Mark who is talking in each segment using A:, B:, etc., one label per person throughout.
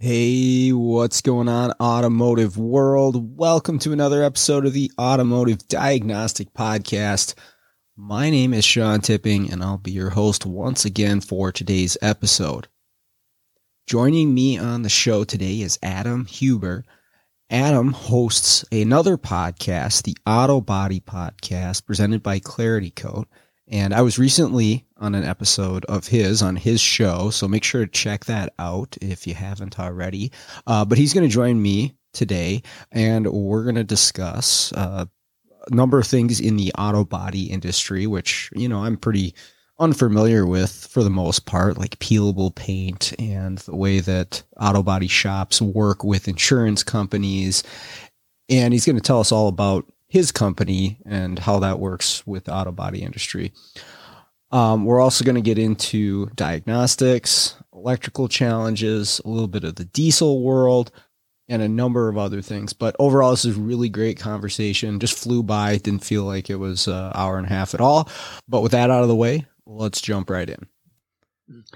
A: Hey, what's going on, automotive world? Welcome to another episode of the Automotive Diagnostic Podcast. My name is Sean Tipping, and I'll be your host once again for today's episode. Joining me on the show today is Adam Huber. Adam hosts another podcast, the Auto Body Podcast, presented by Clarity Coat. And I was recently on an episode of his on his show, so make sure to check that out if you haven't already. Uh, but he's going to join me today, and we're going to discuss uh, a number of things in the auto body industry, which you know I'm pretty unfamiliar with for the most part, like peelable paint and the way that auto body shops work with insurance companies. And he's going to tell us all about his company and how that works with the auto body industry. Um, we're also going to get into diagnostics, electrical challenges, a little bit of the diesel world, and a number of other things. But overall, this is really great conversation. Just flew by. Didn't feel like it was an hour and a half at all. But with that out of the way, let's jump right in.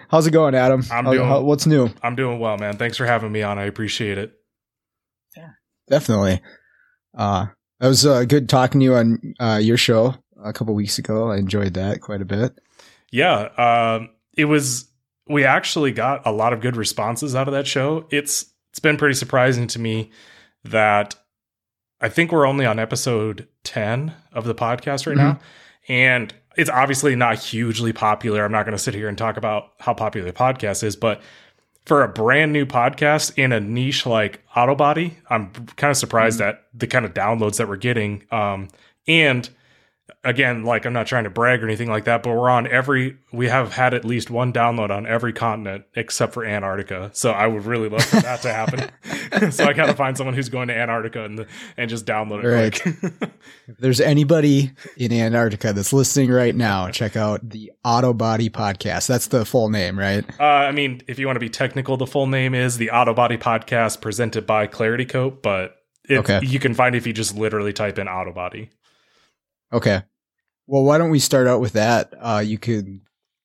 A: How's it going, Adam?
B: I'm
A: How-
B: doing-
A: how- what's new?
B: I'm doing well, man. Thanks for having me on. I appreciate it.
A: Yeah, definitely. Uh, that was uh, good talking to you on uh, your show a couple weeks ago. I enjoyed that quite a bit.
B: Yeah, um, it was. We actually got a lot of good responses out of that show. It's it's been pretty surprising to me that I think we're only on episode ten of the podcast right now, and it's obviously not hugely popular. I'm not going to sit here and talk about how popular the podcast is, but for a brand new podcast in a niche like auto body, I'm kind of surprised at the kind of downloads that we're getting. Um, and again, like I'm not trying to brag or anything like that, but we're on every. We have had at least one download on every continent except for Antarctica. So I would really love for that to happen. so I got to find someone who's going to Antarctica and and just download it.
A: Right. If there's anybody in Antarctica that's listening right now, check out the Auto Body Podcast. That's the full name, right?
B: Uh, I mean, if you want to be technical, the full name is the Auto Body Podcast presented by Clarity Coat, but it,
A: Okay.
B: you can find it if you just literally type in Auto Body.
A: Okay. Well, why don't we start out with that? Uh, you could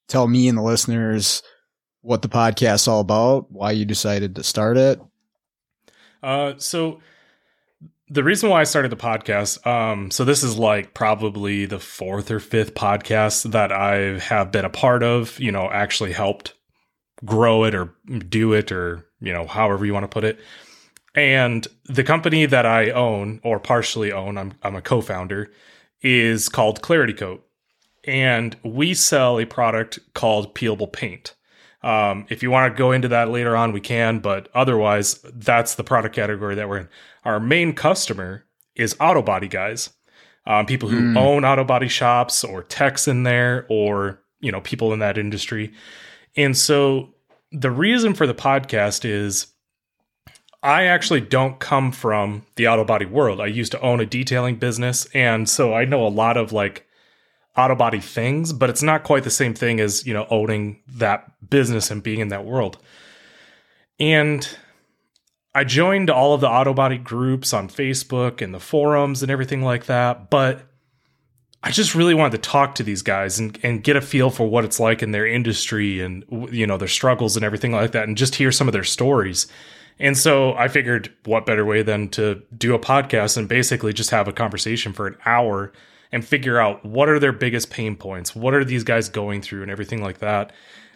A: tell me and the listeners what the podcast's all about, why you decided to start it.
B: Uh, so the reason why I started the podcast, um, so this is like probably the fourth or fifth podcast that I have been a part of, you know, actually helped grow it or do it or, you know, however you want to put it. And the company that I own or partially own, I'm, I'm a co-founder, is called Clarity Coat. And we sell a product called peelable paint. Um, if you want to go into that later on, we can, but otherwise, that's the product category that we're in. Our main customer is auto body guys, um, people who
A: Mm.
B: own auto body shops or techs in there, or you know, people in that industry. And so, the reason for the podcast is I actually don't come from the auto body world. I used to own a detailing business, and so I know a lot of like auto body things, but it's not quite the same thing as, you know, owning that business and being in that world. And I joined all of the auto body groups on Facebook and the forums and everything like that, but I just really wanted to talk to these guys and, and get a feel for what it's like in their industry and you know their struggles and everything like that and just hear some of their stories. And so I figured what better way than to do a podcast and basically just have a conversation for an hour and figure out what are their biggest pain points, what are these guys going through, and everything like that.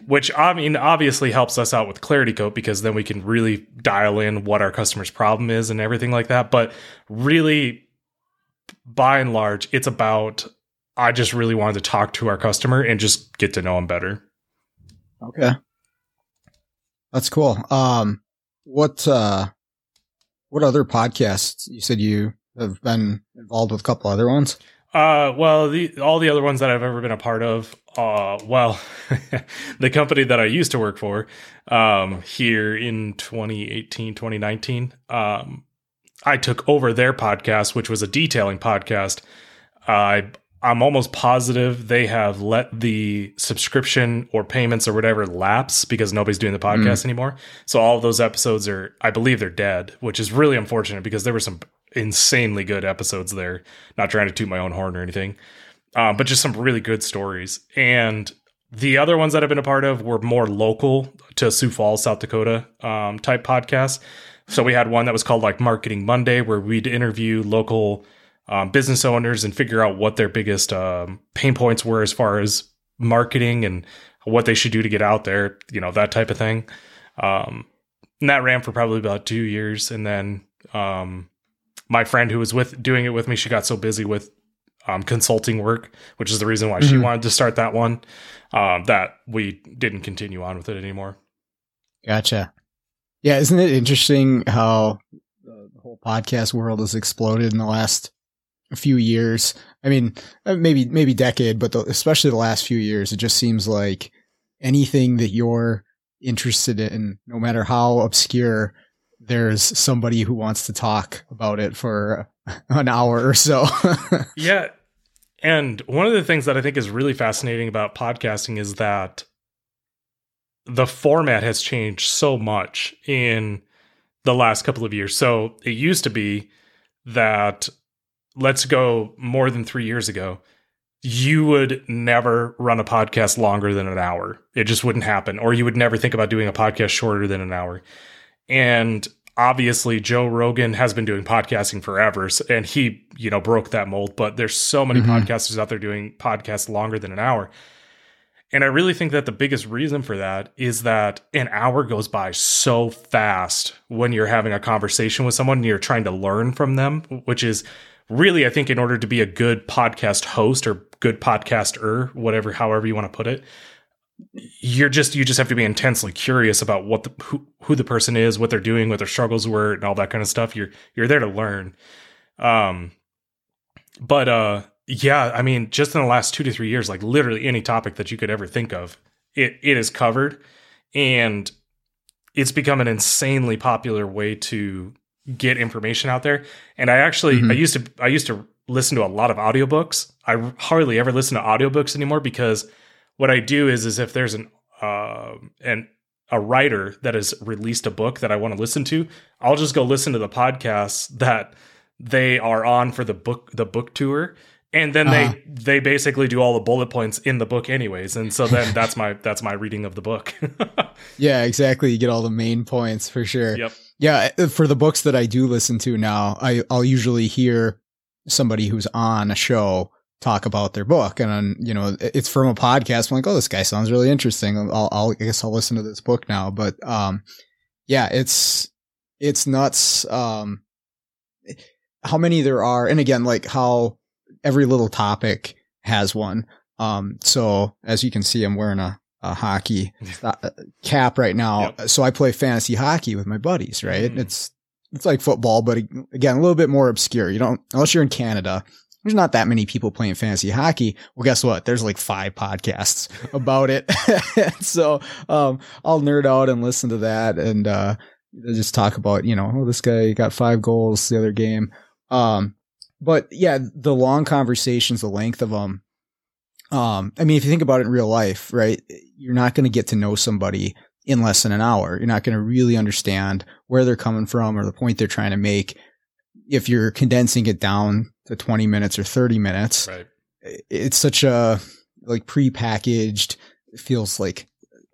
B: Which I mean, obviously helps us out with Clarity Coat because then we can really dial in what our customer's problem is and everything like that. But really, by and large, it's about I just really wanted to talk to our customer and just get to know them better.
A: Okay. That's cool. Um, what, uh, what other podcasts you said you have been involved with a couple other ones?
B: Uh, well, the all the other ones that I've ever been a part of, uh, well, the company that I used to work for, um, here in 2018, 2019, um, I took over their podcast, which was a detailing podcast. I I'm almost positive they have let the subscription or payments or whatever lapse because nobody's doing the podcast mm. anymore. So all of those episodes are, I believe, they're dead, which is really unfortunate because there were some insanely good episodes there. Not trying to toot my own horn or anything, um, but just some really good stories. And the other ones that I've been a part of were more local to Sioux Falls, South Dakota um, type podcasts. So we had one that was called like Marketing Monday, where we'd interview local um, business owners and figure out what their biggest um, pain points were as far as marketing and what they should do to get out there, you know, that type of thing. Um, and that ran for probably about two years. And then um, my friend who was with doing it with me, she got so busy with um, consulting work, which is the reason why mm-hmm. she wanted to start that one, um, that we didn't continue on with it anymore.
A: Gotcha. Yeah, isn't it interesting how the whole podcast world has exploded in the last few years. I mean, uh, maybe maybe decade, but the, especially the last few years, it just seems like anything that you're interested in, no matter how obscure, there's somebody who wants to talk about it for an hour or so.
B: yeah. And one of the things that I think is really fascinating about podcasting is that the format has changed so much in the last couple of years. So it used to be that let's go more than three years ago, you would never run a podcast longer than an hour. It just wouldn't happen. Or you would never think about doing a podcast shorter than an hour. And obviously Joe Rogan has been doing podcasting forever and he, you know, broke that mold, but there's so many mm-hmm. podcasters out there doing podcasts longer than an hour. And I really think that the biggest reason for that is that an hour goes by so fast when you're having a conversation with someone and you're trying to learn from them, which is really, I think in order to be a good podcast host or good podcaster, whatever, however you want to put it, you're just you just have to be intensely curious about what the who, who the person is, what they're doing, what their struggles were, and all that kind of stuff. You're you're there to learn. Um, but uh, yeah, I mean, just in the last two to three years, like literally any topic that you could ever think of, it it is covered, and it's become an insanely popular way to get information out there. And I actually mm-hmm. I used to I used to listen to a lot of audiobooks. I hardly ever listen to audiobooks anymore because what I do is is if there's an uh, an a writer that has released a book that I want to listen to, I'll just go listen to the podcasts that they are on for the book the book tour and then uh-huh. they they basically do all the bullet points in the book anyways and so then that's my that's my reading of the book
A: yeah exactly you get all the main points for sure
B: yep
A: yeah, uh, for the books that I do listen to now, I, I'll usually hear somebody who's on a show talk about their book, and you know, it's from a podcast. I'm like, oh, this guy sounds really interesting. I'll, I'll I guess I'll listen to this book now. But um, yeah, it's it's nuts. Um, how many there are, and again, like how every little topic has one. Um, so as you can see, I'm wearing a uh, hockey uh, cap right now. Yep. So I play fantasy hockey with my buddies, right? Mm. It's, it's like football, but again, a little bit more obscure. You don't, unless you're in Canada, there's not that many people playing fantasy hockey. Well, guess what? There's like five podcasts about it. so, um, I'll nerd out and listen to that and, uh, just talk about, you know, oh, this guy got five goals the other game. Um, but yeah, the long conversations, the length of them, um, I mean, if you think about it in real life, right, you're not going to get to know somebody in less than an hour. You're not going to really understand where they're coming from or the point they're trying to make. If you're condensing it down to 20 minutes or 30 minutes, right. it's such a like pre-packaged, feels like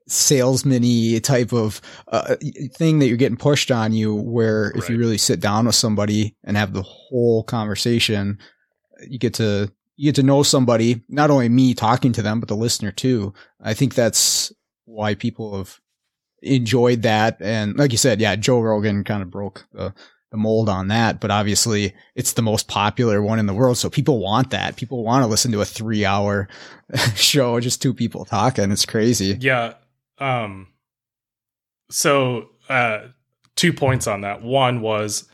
A: salesman type of uh, thing that you're getting pushed on you where if right. you really sit down with somebody and have the whole conversation, you get to you get to know somebody, not only me talking to them, but the listener too. I think that's why people have enjoyed that. And like you said, yeah, Joe Rogan kind of broke the, the mold on that, but obviously it's the most popular one in the world. So people want that. People want to listen to a three hour show, just two people talking. It's crazy.
B: Yeah. Um, so, uh, two points on that. One was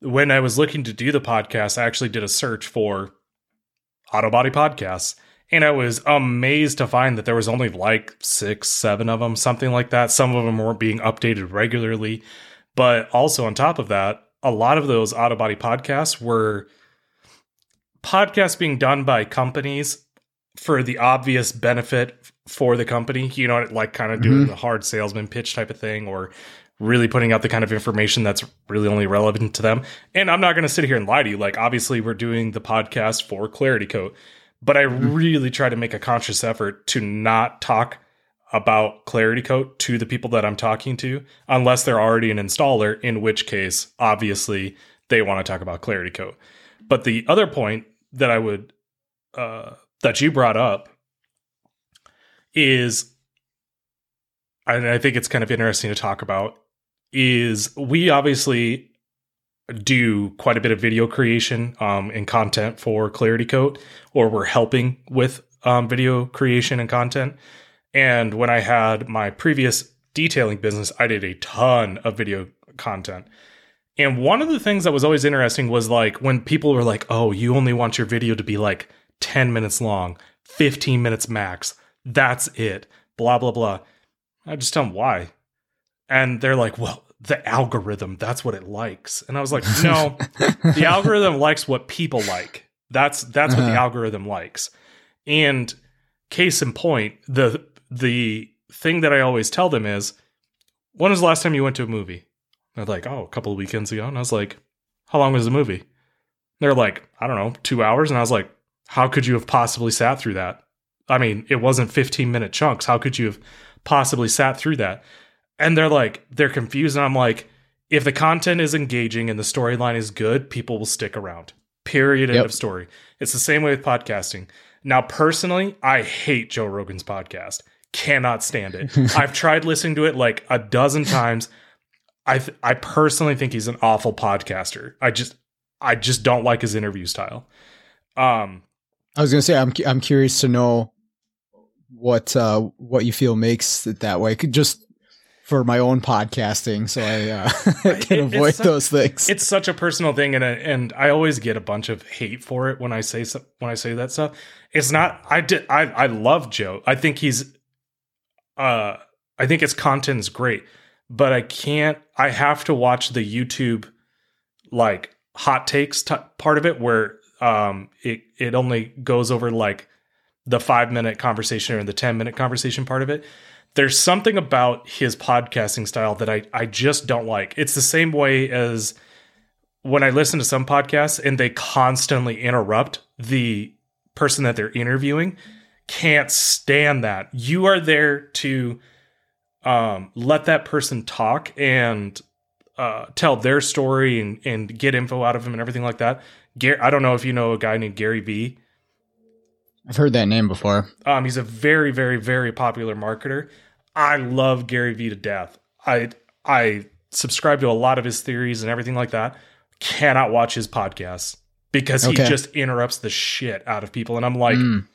B: when I was looking to do the podcast, I actually did a search for Auto Body podcasts. And I was amazed to find that there was only like six, seven of them, something like that. Some of them weren't being updated regularly. But also on top of that, a lot of those auto body podcasts were podcasts being done by companies for the obvious benefit for the company. You know, like kind of doing
A: Mhm.
B: the hard salesman pitch type of thing, or really putting out the kind of information that's really only relevant to them. And I'm not going to sit here and lie to you. Like, obviously, we're doing the podcast for Clarity Coat, but I really try to make a conscious effort to not talk about Clarity Coat to the people that I'm talking to, unless they're already an installer, in which case, obviously, they want to talk about Clarity Coat. But the other point that I would uh, that you brought up is, and I think it's kind of interesting to talk about, is we obviously do quite a bit of video creation um, and content for Clarity Coat, or we're helping with um, video creation and content. And when I had my previous detailing business, I did a ton of video content. And one of the things that was always interesting was like when people were like, oh, you only want your video to be like 10 minutes long, 15 minutes max. That's it. Blah, blah, blah. I just tell them why. And they're like, well, the algorithm, that's what it likes. And I was like, no, the algorithm likes what people like. That's that's what the
A: Uh-huh.
B: algorithm likes. And case in point, the the thing that I always tell them is, when was the last time you went to a movie? They're like, oh, a couple of weekends ago. And I was like, how long was the movie? They're like, I don't know, two hours. And I was like, how could you have possibly sat through that? I mean, it wasn't 15 minute chunks. How could you have possibly sat through that? And they're like, they're confused. And I'm like, if the content is engaging and the storyline is good, people will stick around. Period. End
A: Yep.
B: of story. It's the same way with podcasting. Now, personally, I hate Joe Rogan's podcast. Cannot stand it. I've tried listening to it like a dozen times. I th- I personally think he's an awful podcaster. I just I just don't like his interview style. Um,
A: I was gonna say I'm I'm curious to know what uh what you feel makes it that way. Could Just for my own podcasting, so I uh, can
B: It-
A: avoid
B: so-
A: those things.
B: it's such a personal thing, and I- and I always get a bunch of hate for it when I say so, when I say that stuff. It's not. I did. I I love Joe. I think he's. Uh, I think his content is great, but I can't. I have to watch the YouTube, like hot takes t- part of it, where um it it only goes over like the five minute conversation or the ten minute conversation part of it there's something about his podcasting style that I, I just don't like. It's the same way as when I listen to some podcasts and they constantly interrupt the person that they're interviewing. Can't stand that. You are there to um, let that person talk and uh, tell their story and, and get info out of them and everything like that. Gar- I don't know if you know a guy named Gary Vee.
A: I've heard that name before.
B: Um, he's a very, very, very popular marketer. I love Gary Vee to death. I I subscribe to a lot of his theories and everything like that. Cannot watch his podcasts because he just interrupts the shit out of people, and I'm like,
A: Mm.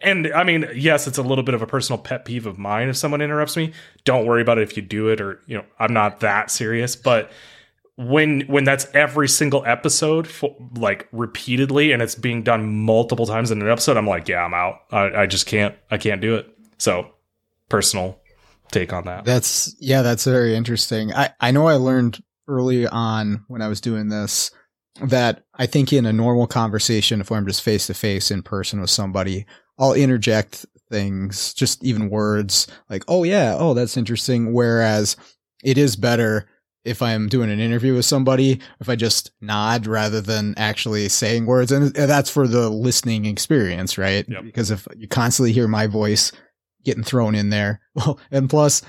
B: and I mean, yes, it's a little bit of a personal pet peeve of mine if someone interrupts me. Don't worry about it if you do it, or you know, I'm not that serious, but when when that's every single episode for, like repeatedly and it's being done multiple times in an episode i'm like yeah i'm out I, I just can't i can't do it so personal take on that
A: That's yeah, that's very interesting. I I know I learned early on when I was doing this that I think in a normal conversation, if I'm just face to face in person with somebody, I'll interject things, just even words like, "Oh yeah, oh that's interesting." Whereas it is better if I'm doing an interview with somebody if I just nod rather than actually saying words, and that's for the listening experience, right?
B: Yep.
A: Because if you constantly hear my voice getting thrown in there, well, and plus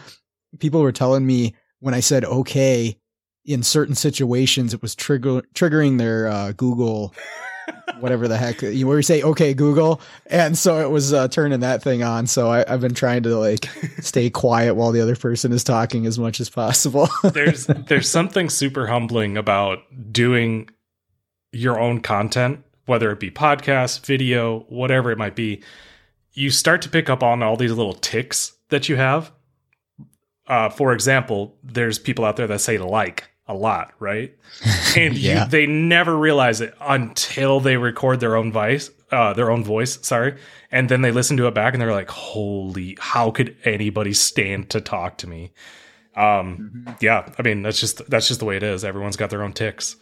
A: people were telling me when I said okay in certain situations, it was trigger triggering their uh, Google, whatever the heck you where you say okay Google, and so it was uh, turning that thing on. So I, I've been trying to like stay quiet while the other person is talking as much as possible.
B: there's there's something super humbling about doing your own content whether it be podcast video whatever it might be you start to pick up on all these little ticks that you have uh, for example there's people out there that say like a lot right and
A: Yeah.
B: you, they never realize it until they record their own voice uh, their own voice sorry and then they listen to it back and they're like holy how could anybody stand to talk to me Um, mm-hmm. yeah, I mean that's just that's just the way it is. Everyone's got their own ticks.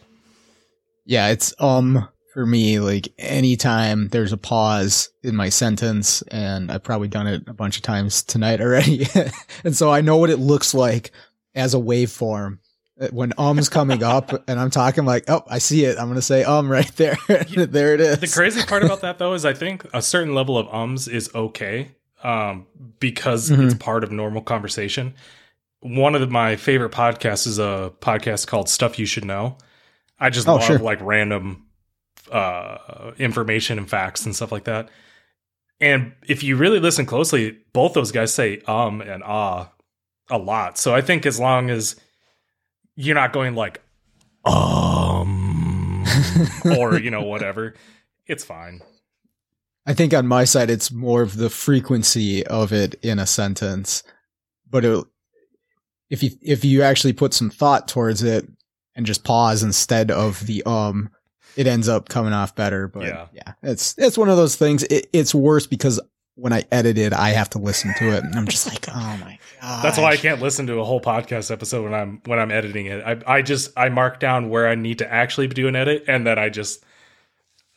A: Yeah, it's um for me like anytime there's a pause in my sentence, and I've probably done it a bunch of times tonight already, and so I know what it looks like as a waveform when um's coming up and I'm talking like, oh, I see it. I'm gonna say um right there. there it is.
B: The crazy part about that though is I think a certain level of ums is okay um, because mm-hmm. it's part of normal conversation. One of the, my favorite podcasts is a podcast called Stuff You Should Know. I just oh, love sure. like random uh, information and facts and stuff like that. And if you really listen closely, both those guys say um and ah a lot. So I think as long as you're not going like um or you know whatever, it's fine.
A: I think on my side it's more of the frequency of it in a sentence, but it, if you if you actually put some thought towards it and just pause instead of the um, it ends up coming off better. But yeah, yeah it's it's one of those things. It, it's worse because when I edit it, I have to listen to it, and I'm just like, oh my god.
B: That's why I can't listen to a whole podcast episode when I'm when I'm editing it. I I just I mark down where I need to actually do an edit, and then I just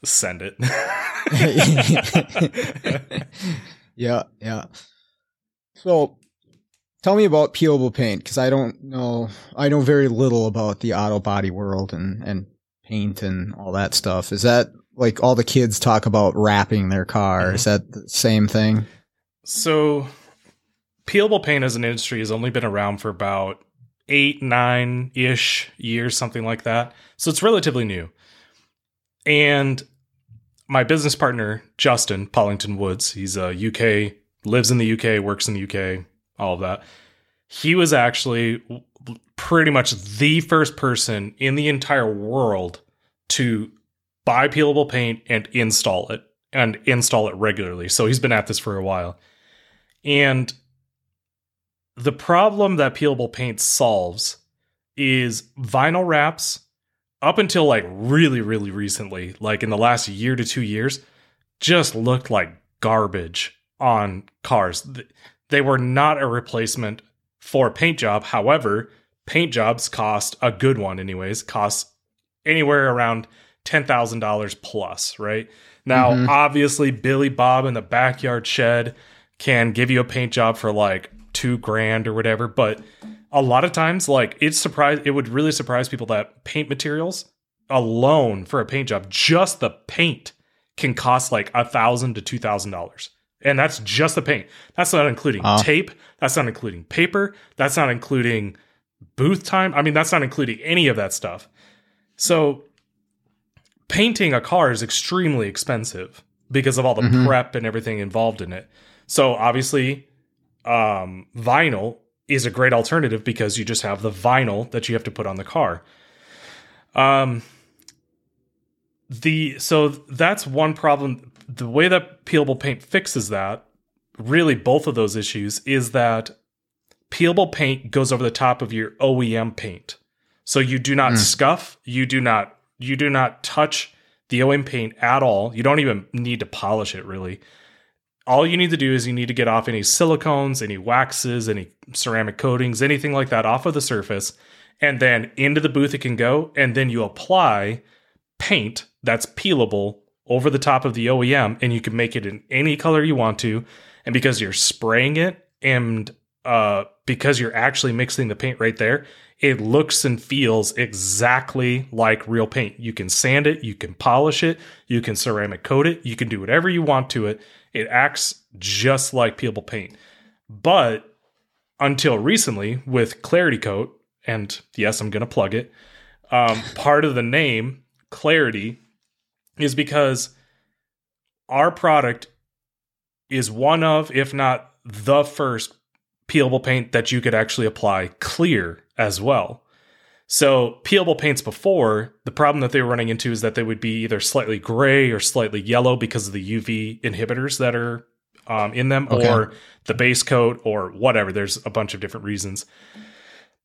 B: send it.
A: yeah, yeah. So, tell me about peelable paint because I don't know. I know very little about the auto body world and and paint and all that stuff. Is that like all the kids talk about wrapping their car. Mm-hmm. Is that the same thing?
B: So, peelable paint as an industry has only been around for about eight, nine ish years, something like that. So it's relatively new. And my business partner, Justin Pollington Woods, he's a UK, lives in the UK, works in the UK, all of that. He was actually pretty much the first person in the entire world to buy peelable paint and install it and install it regularly. So he's been at this for a while. And the problem that peelable paint solves is vinyl wraps up until like really really recently, like in the last year to 2 years, just looked like garbage on cars. They were not a replacement for paint job. However, paint jobs cost a good one anyways, costs anywhere around $10,000 plus, right? Now, mm-hmm. obviously, Billy Bob in the backyard shed can give you a paint job for like two grand or whatever, but a lot of times, like it's surprise, it would really surprise people that paint materials alone for a paint job, just the paint can cost like a thousand to two thousand dollars. And that's just the paint. That's not including uh. tape. That's not including paper. That's not including booth time. I mean, that's not including any of that stuff. So painting a car is extremely expensive because of all the mm-hmm. prep and everything involved in it. So obviously, um, vinyl is a great alternative because you just have the vinyl that you have to put on the car. Um, the so that's one problem. The way that peelable paint fixes that, really both of those issues, is that peelable paint goes over the top of your OEM paint. So you do not mm. scuff, you do not you do not touch the OEM paint at all. You don't even need to polish it really. All you need to do is you need to get off any silicones, any waxes, any ceramic coatings, anything like that off of the surface. And then into the booth it can go. And then you apply paint that's peelable over the top of the OEM and you can make it in any color you want to. And because you're spraying it and uh, because you're actually mixing the paint right there, it looks and feels exactly like real paint. You can sand it, you can polish it, you can ceramic coat it, you can do whatever you want to it. It acts just like peelable paint. But until recently, with Clarity Coat, and yes, I'm going to plug it, um, part of the name, Clarity, is because our product is one of, if not the first peelable paint that you could actually apply clear as well. So peelable paints before, the problem that they were running into is that they would be either slightly gray or slightly yellow because of the UV inhibitors that are um, in them, okay. or the base coat, or whatever. There's a bunch of different reasons.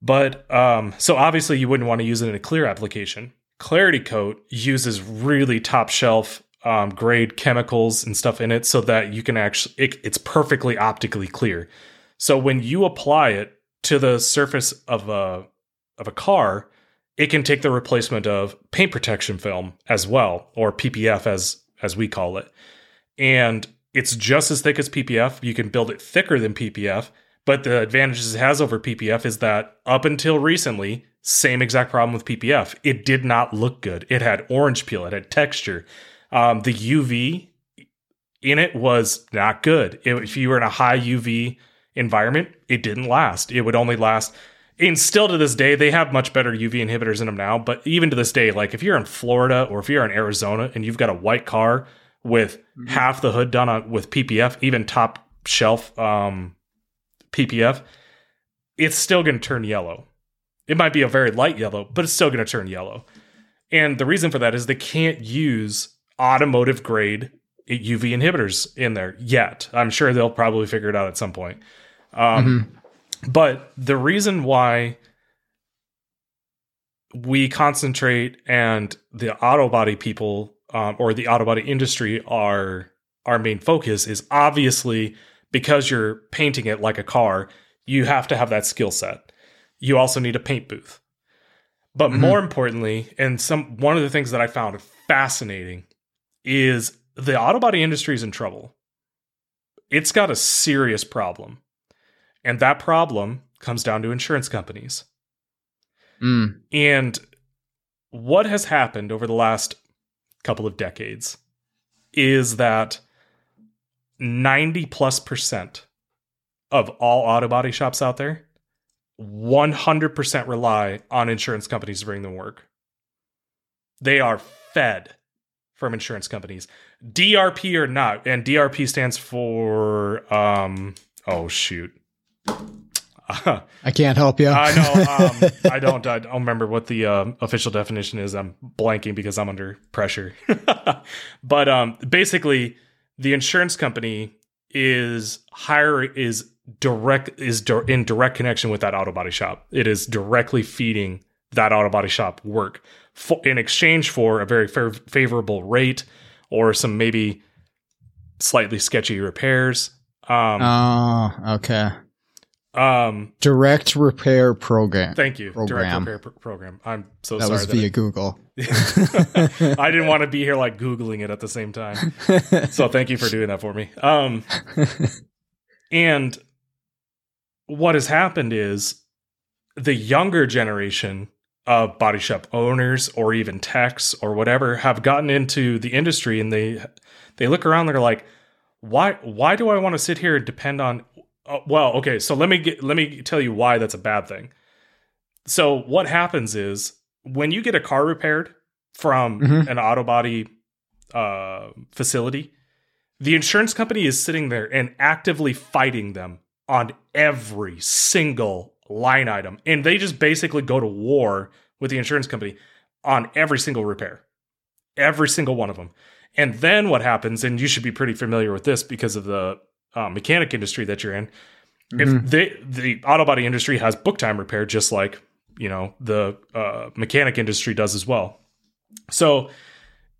B: But um, so obviously you wouldn't want to use it in a clear application. Clarity Coat uses really top shelf um, grade chemicals and stuff in it so that you can actually, it, it's perfectly optically clear. So when you apply it to the surface of a of a car, it can take the replacement of paint protection film as well, or PPF as as we call it. And it's just as thick as PPF. You can build it thicker than PPF, but the advantages it has over PPF is that up until recently, same exact problem with PPF. It did not look good. It had orange peel. It had texture. Um, the UV in it was not good. If you were in a high UV environment, it didn't last. It would only last. And still to this day, they have much better UV inhibitors in them now. But even to this day, like if you're in Florida or if you're in Arizona and you've got a white car with mm-hmm. half the hood done on, with PPF, even top shelf um, PPF, it's still going to turn yellow. It might be a very light yellow, but it's still going to turn yellow. And the reason for that is they can't use automotive grade UV inhibitors in there yet. I'm sure they'll probably figure it out at some point. Um, mm-hmm. But the reason why we concentrate and the auto body people um, or the auto body industry are our main focus is obviously because you're painting it like a car, you have to have that skill set you also need a paint booth. But mm-hmm. more importantly, and some one of the things that I found fascinating is the auto body industry is in trouble. It's got a serious problem. And that problem comes down to insurance companies. Mm. And what has happened over the last couple of decades is that 90 plus percent of all auto body shops out there 100% rely on insurance companies to bring them work. They are fed from insurance companies, DRP or not. And DRP stands for, um, oh, shoot.
A: I can't help you.
B: I know. Um, I don't. I don't remember what the uh, official definition is. I'm blanking because I'm under pressure. but um, basically, the insurance company is hire is direct is in direct connection with that auto body shop. It is directly feeding that auto body shop work for, in exchange for a very fair, favorable rate or some maybe slightly sketchy repairs.
A: Um, oh, okay. Um, direct repair program.
B: Thank you. Program. Direct repair pr- program. I'm so
A: that
B: sorry.
A: Was that was via Google.
B: I didn't want to be here like googling it at the same time. So thank you for doing that for me. Um, and what has happened is the younger generation of body shop owners or even techs or whatever have gotten into the industry and they they look around they're like why why do I want to sit here and depend on uh, well okay so let me get let me tell you why that's a bad thing so what happens is when you get a car repaired from mm-hmm. an auto body uh, facility the insurance company is sitting there and actively fighting them on every single line item. And they just basically go to war with the insurance company on every single repair, every single one of them. And then what happens, and you should be pretty familiar with this because of the uh, mechanic industry that you're in. Mm-hmm. If they, the auto body industry has book time repair, just like you know the uh, mechanic industry does as well. So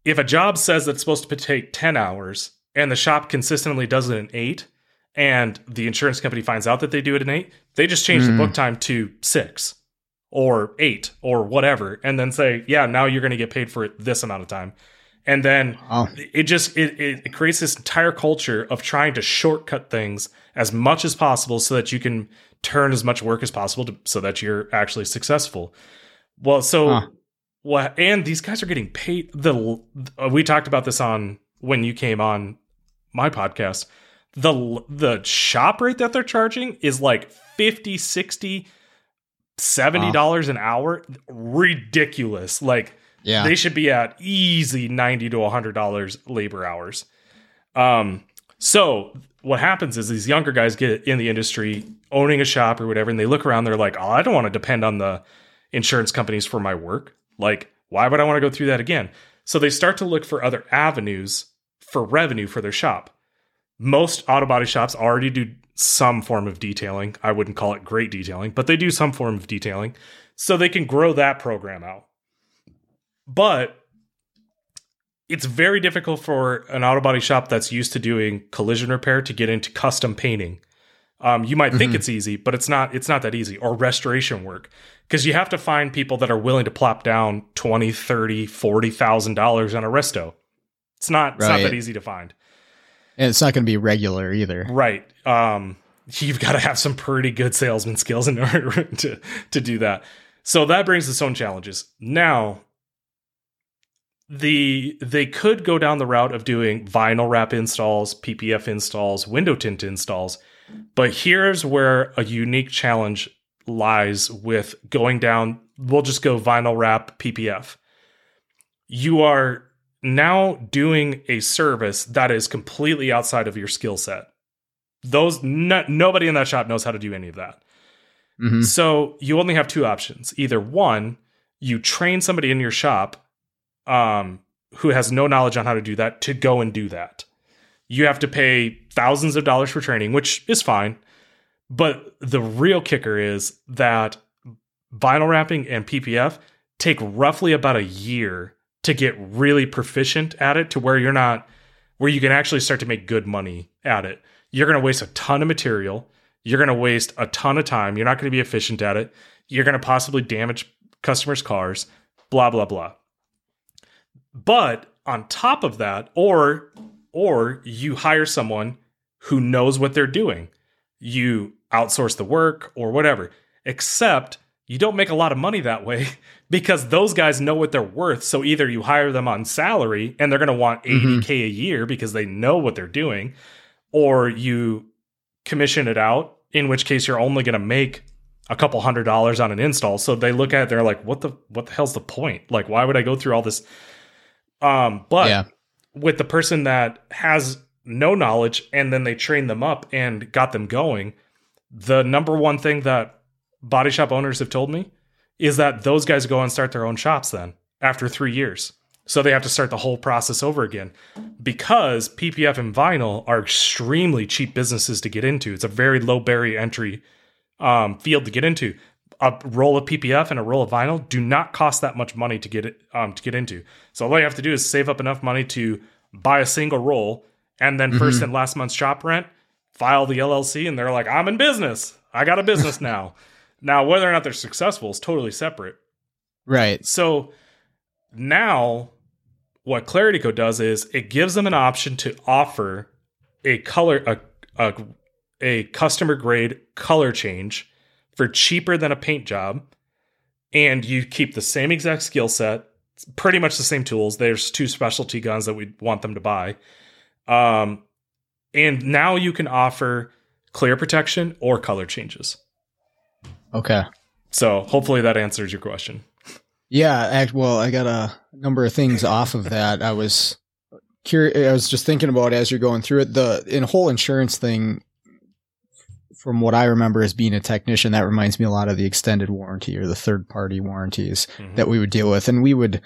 B: if a job says that it's supposed to take ten hours and the shop consistently does it in eight, and the insurance company finds out that they do it in eight, they just change mm. the book mm. time to six or eight or whatever, and then say, yeah, now you're going to get paid for this amount of time. And then oh. it just it, it creates this entire culture of trying to shortcut things as much as possible so that you can turn as much work as possible to, so that you're actually successful. Well, so huh. what? And these guys are getting paid. The uh, we talked about this on when you came on my podcast the the shop rate that they're charging is like 50 60 70 dollars an hour ridiculous like yeah they should be at easy 90 to 100 dollars labor hours um so what happens is these younger guys get in the industry owning a shop or whatever and they look around they're like oh i don't want to depend on the insurance companies for my work like why would i want to go through that again so they start to look for other avenues for revenue for their shop most auto body shops already do some form of detailing. I wouldn't call it great detailing, but they do some form of detailing. So they can grow that program out. But it's very difficult for an auto body shop that's used to doing collision repair to get into custom painting Um, you might think
A: Mhm.
B: it's easy, but it's not. It's not that easy. Or restoration work because you have to find people that are willing to plop down 20 30 40000 dollars on a resto it's not it's not that easy to find
A: And it's not going to be regular either.
B: right um you've got to have some pretty good salesman skills in order to to do that so that brings its own challenges now the they could go down the route of doing vinyl wrap installs ppf installs window tint installs. But here's where a unique challenge lies with going down we'll just go vinyl wrap ppf you are now doing a service that is completely outside of your skill set. Those no, nobody in that shop knows how to do any of that.
A: Hmm
B: so you only have two options. Either one, you train somebody in your shop um, who has no knowledge on how to do that to go and do that. You have to pay thousands of dollars for training, which is fine. But the real kicker is that vinyl wrapping and PPF take roughly about a year to get really proficient at it to where you're not, where you can actually start to make good money at it. You're going to waste a ton of material. You're going to waste a ton of time. You're not going to be efficient at it. You're going to possibly damage customers' cars, blah, blah, blah. But on top of that, or or you hire someone who knows what they're doing. You outsource the work or whatever. Except you don't make a lot of money that way because those guys know what they're worth. So either you hire them on salary and they're going to want mm-hmm. 80k a year because they know what they're doing, or you commission it out, in which case you're only going to make a couple hundred dollars on an install. So they look at it, they're like, what the what the hell's the point? Like, why would I go through all this? Um, but
A: yeah.
B: with the person that has no knowledge and then they train them up and got them going, the number one thing that body shop owners have told me is that those guys go and start their own shops then after three years. So they have to start the whole process over again because PPF and vinyl are extremely cheap businesses to get into. It's a very low barrier entry um, field to get into. A roll of PPF and a roll of vinyl do not cost that much money to get it um, to get into. So all you have to do is save up enough money to buy a single roll, and then first and last month's shop rent, file the LLC, and they're like, "I'm in business. I got a business now." now, whether or not they're successful is totally separate.
A: Right.
B: So now what Clarity Coat does is it gives them an option to offer a color a a, a customer grade color change for cheaper than a paint job and you keep the same exact skill set pretty much the same tools there's two specialty guns that we want them to buy um and now you can offer clear protection or color changes
A: Okay.
B: so hopefully that answers your question
A: Yeah. Act, well, I got a number of things off of that. I was curious. I was just thinking about as you're going through it. The in whole insurance thing, from what I remember as being a technician, that reminds me a lot of the extended warranty or the third party warranties
B: Mhm.
A: that we would deal with, and we would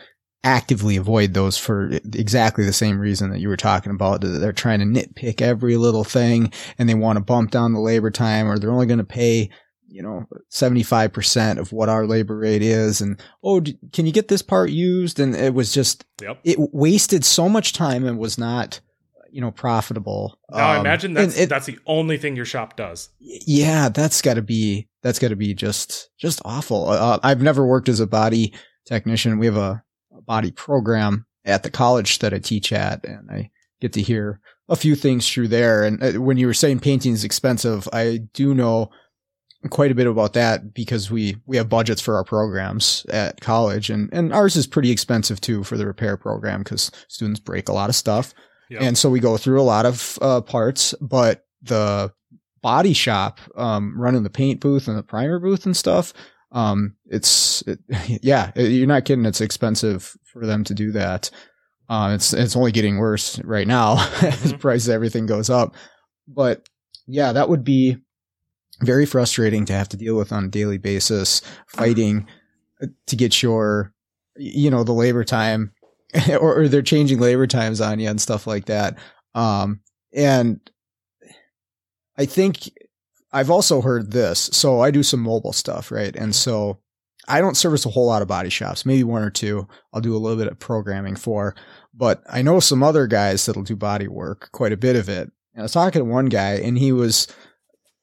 A: actively avoid those for exactly the same reason that you were talking about. They're trying to nitpick every little thing, and they want to bump down the labor time, or they're only going to pay you know 75% of what our labor rate is and oh can you get this part used and it was just
B: yep
A: it wasted so much time and was not you know profitable.
B: Now I
A: Um,
B: imagine that's
A: it-
B: that's the only thing your shop does.
A: yeah that's got to be that's got to be just just awful. Uh, i've never worked as a body technician. We have a, a body program at the college that i teach at and i get to hear a few things through there. And uh, when you were saying painting is expensive i do know quite a bit about that because we we have budgets for our programs at college and and ours is pretty expensive too for the repair program because students break a lot of stuff
B: Yep.
A: and so we go through a lot of uh, parts but the body shop um running the paint booth and the primer booth and stuff um it's it, yeah it- you're not kidding it's expensive for them to do that uh, it's it's only getting worse right now as
B: Mhm.
A: price of everything goes up but yeah that would be very frustrating to have to deal with on a daily basis fighting uh, to get your you know the labor time or, or they're changing labor times on you and stuff like that. Um and i think i've also heard this. So i do some mobile stuff right? And so i don't service a whole lot of body shops maybe one or two. I'll do a little bit of programming for but i know some other guys that'll do body work quite a bit of it. And i was talking to one guy and he was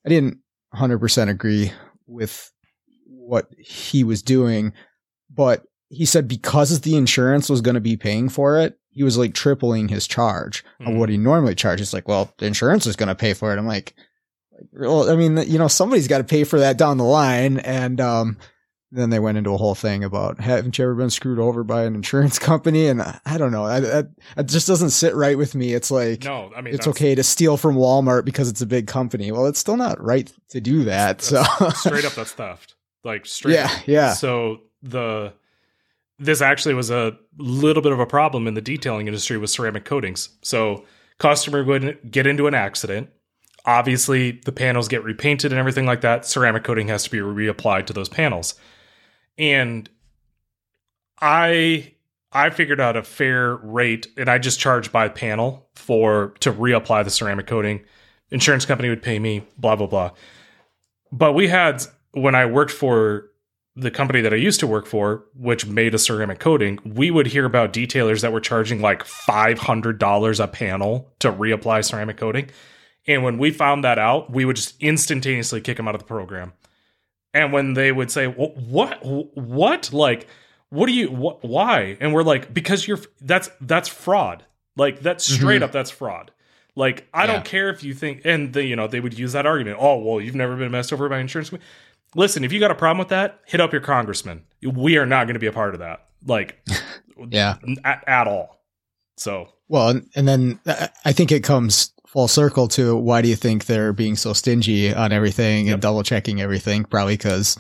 A: I didn't 100% agree with what he was doing, but he said because the insurance was going to be paying for it, he was like tripling his charge mm-hmm. of what he normally charges. Like, well, the insurance is going to pay for it. I'm like, well, I mean, you know, somebody's got to pay for that down the line. And, um, then they went into a whole thing about haven't you ever been screwed over by an insurance company? And I, I don't know. It just doesn't sit right with me. It's like,
B: no, I mean,
A: it's okay to steal from Walmart because it's a big company. Well, it's still not right to do that. So
B: straight up, that's theft. Like straight.
A: Yeah.
B: Up.
A: Yeah.
B: So the, this actually was a little bit of a problem in the detailing industry with ceramic coatings. So customer would get into an accident. Obviously, the panels get repainted and everything like that. Ceramic coating has to be reapplied to those panels. And I I figured out a fair rate and I just charged by panel for to reapply the ceramic coating. Insurance company would pay me, blah blah blah. But we had when I worked for the company that I used to work for, which made a ceramic coating, we would hear about detailers that were charging like $500 a panel to reapply ceramic coating. And when we found that out, we would just instantaneously kick them out of the program. And when they would say, well, "What? What? Like, what do you? What? Why?" and we're like, "Because you're that's that's fraud. Like that's straight mm-hmm. up that's fraud." Like I yeah. don't care if you think, and they, you know, they would use that argument. Oh, well, you've never been messed over by insurance. Listen, if you got a problem with that, hit up your congressman. We are not going to be a part of that. Like,
A: yeah,
B: at, at all. So
A: well, and then uh, I think it comes full circle to why do you think they're being so stingy on everything yep. and double checking everything? Probably because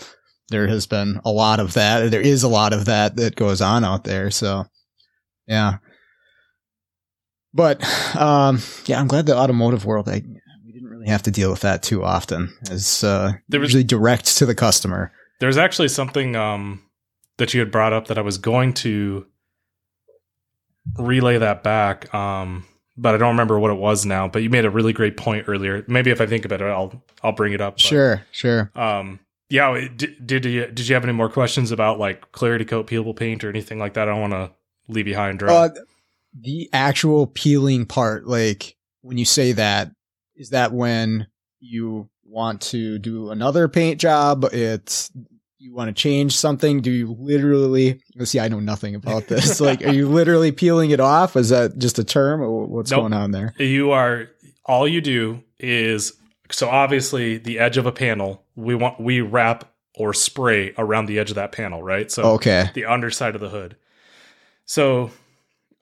A: there has been a lot of that. There is a lot of that that goes on out there. So, yeah. But um, yeah, I'm glad the automotive world. I we have to deal with that too often. As uh, there was, usually direct to the customer.
B: There's actually something um, that you had brought up that I was going to relay that back. Um, but I don't remember what it was now. But you made a really great point earlier. Maybe if I think about it, I'll I'll bring it up. But,
A: sure, sure.
B: Um, yeah. Did, did you did you have any more questions about like clarity coat, peelable paint, or anything like that? I don't want to leave you high and dry. Uh,
A: the actual peeling part, like when you say that, is that when you want to do another paint job? It's you want to change something? Do you literally see? I know nothing about this. like, are you literally peeling it off? Is that just a term? what's nope. going on there?
B: You are. All you do is so obviously the edge of a panel. We want we wrap or spray around the edge of that panel, right? So
A: okay,
B: the underside of the hood. So,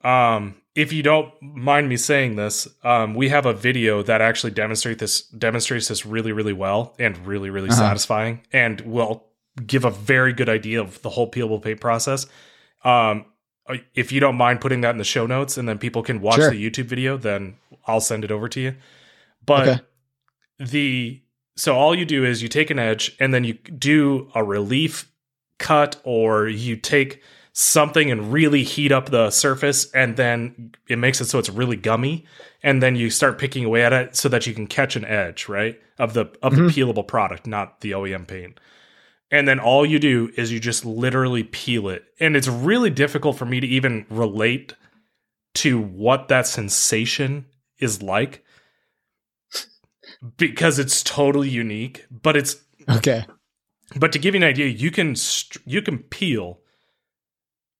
B: um, if you don't mind me saying this, um, we have a video that actually demonstrates this demonstrates this really, really well and really, really uh-huh. satisfying, and will give a very good idea of the whole peelable paint process. Um, if you don't mind putting that in the show notes and then people can watch sure. the YouTube video, then I'll send it over to you. But okay. the so all you do is you take an edge and then you do a relief cut or you take something and really heat up the surface and then it makes it so it's really gummy and then you start picking away at it so that you can catch an edge, right? Of the of mm-hmm. the peelable product, not the OEM paint and then all you do is you just literally peel it and it's really difficult for me to even relate to what that sensation is like because it's totally unique but it's
A: okay
B: but to give you an idea you can you can peel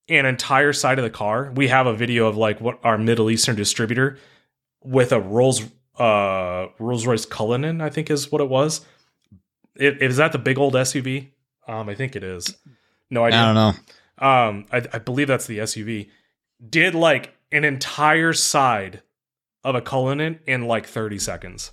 B: an entire side of the car we have a video of like what our middle eastern distributor with a rolls uh rolls royce cullinan i think is what it was it, is that the big old suv um, I think it is. No idea.
A: I don't
B: know. Um, I, I believe that's the SUV. Did like an entire side of a Cullinan in like 30 seconds.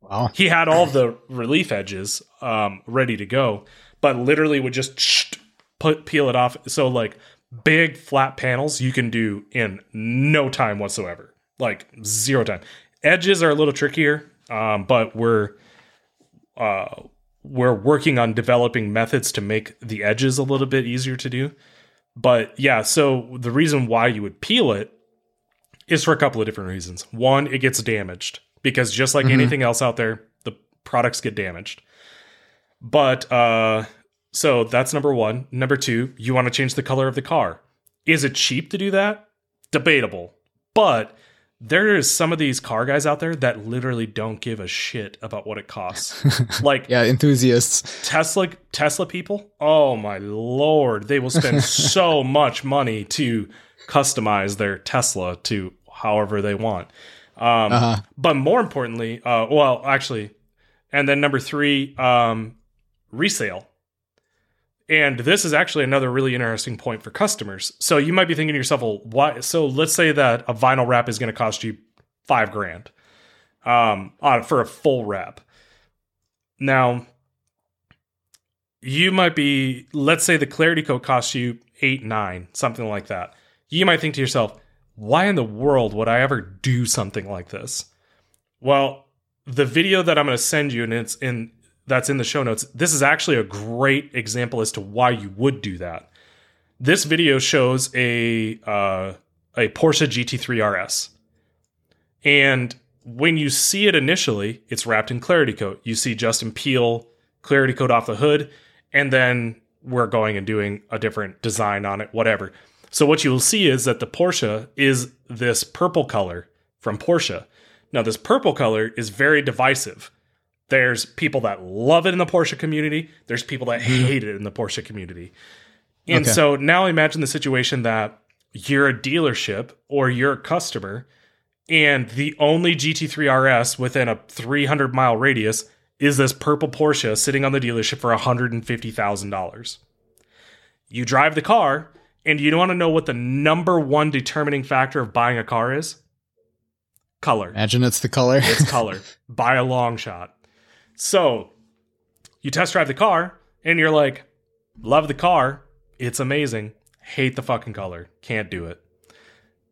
A: Wow.
B: He had all the relief edges um, ready to go, but literally would just put peel it off. So like big flat panels you can do in no time whatsoever. Like zero time. Edges are a little trickier, um, but we're uh, we're working on developing methods to make the edges a little bit easier to do. But yeah, so the reason why you would peel it is for a couple of different reasons. One, it gets damaged because just like mm-hmm. anything else out there, the products get damaged. But uh so that's number 1. Number 2, you want to change the color of the car. Is it cheap to do that? Debatable. But there is some of these car guys out there that literally don't give a shit about what it costs. like
A: yeah, enthusiasts.
B: Tesla Tesla people, oh my lord, they will spend so much money to customize their Tesla to however they want. Um, uh-huh. But more importantly, uh, well, actually, and then number three, um, resale. And this is actually another really interesting point for customers. So you might be thinking to yourself, well, why? So let's say that a vinyl wrap is going to cost you five grand um, for a full wrap. Now, you might be, let's say the clarity coat costs you eight, nine, something like that. You might think to yourself, why in the world would I ever do something like this? Well, the video that I'm going to send you, and it's in that's in the show notes. This is actually a great example as to why you would do that. This video shows a uh, a Porsche GT3 RS, and when you see it initially, it's wrapped in clarity coat. You see Justin peel clarity coat off the hood, and then we're going and doing a different design on it, whatever. So what you will see is that the Porsche is this purple color from Porsche. Now this purple color is very divisive there's people that love it in the Porsche community. There's people that mm-hmm. hate it in the Porsche community. And okay. so now imagine the situation that you're a dealership or you're a customer, and the only GT3 RS within a 300 mile radius is this purple Porsche sitting on the dealership for $150,000. You drive the car, and you want to know what the number one determining factor of buying a car is? Color.
A: Imagine it's the color.
B: it's color by a long shot. So you test drive the car and you're like, love the car. It's amazing. Hate the fucking color. Can't do it.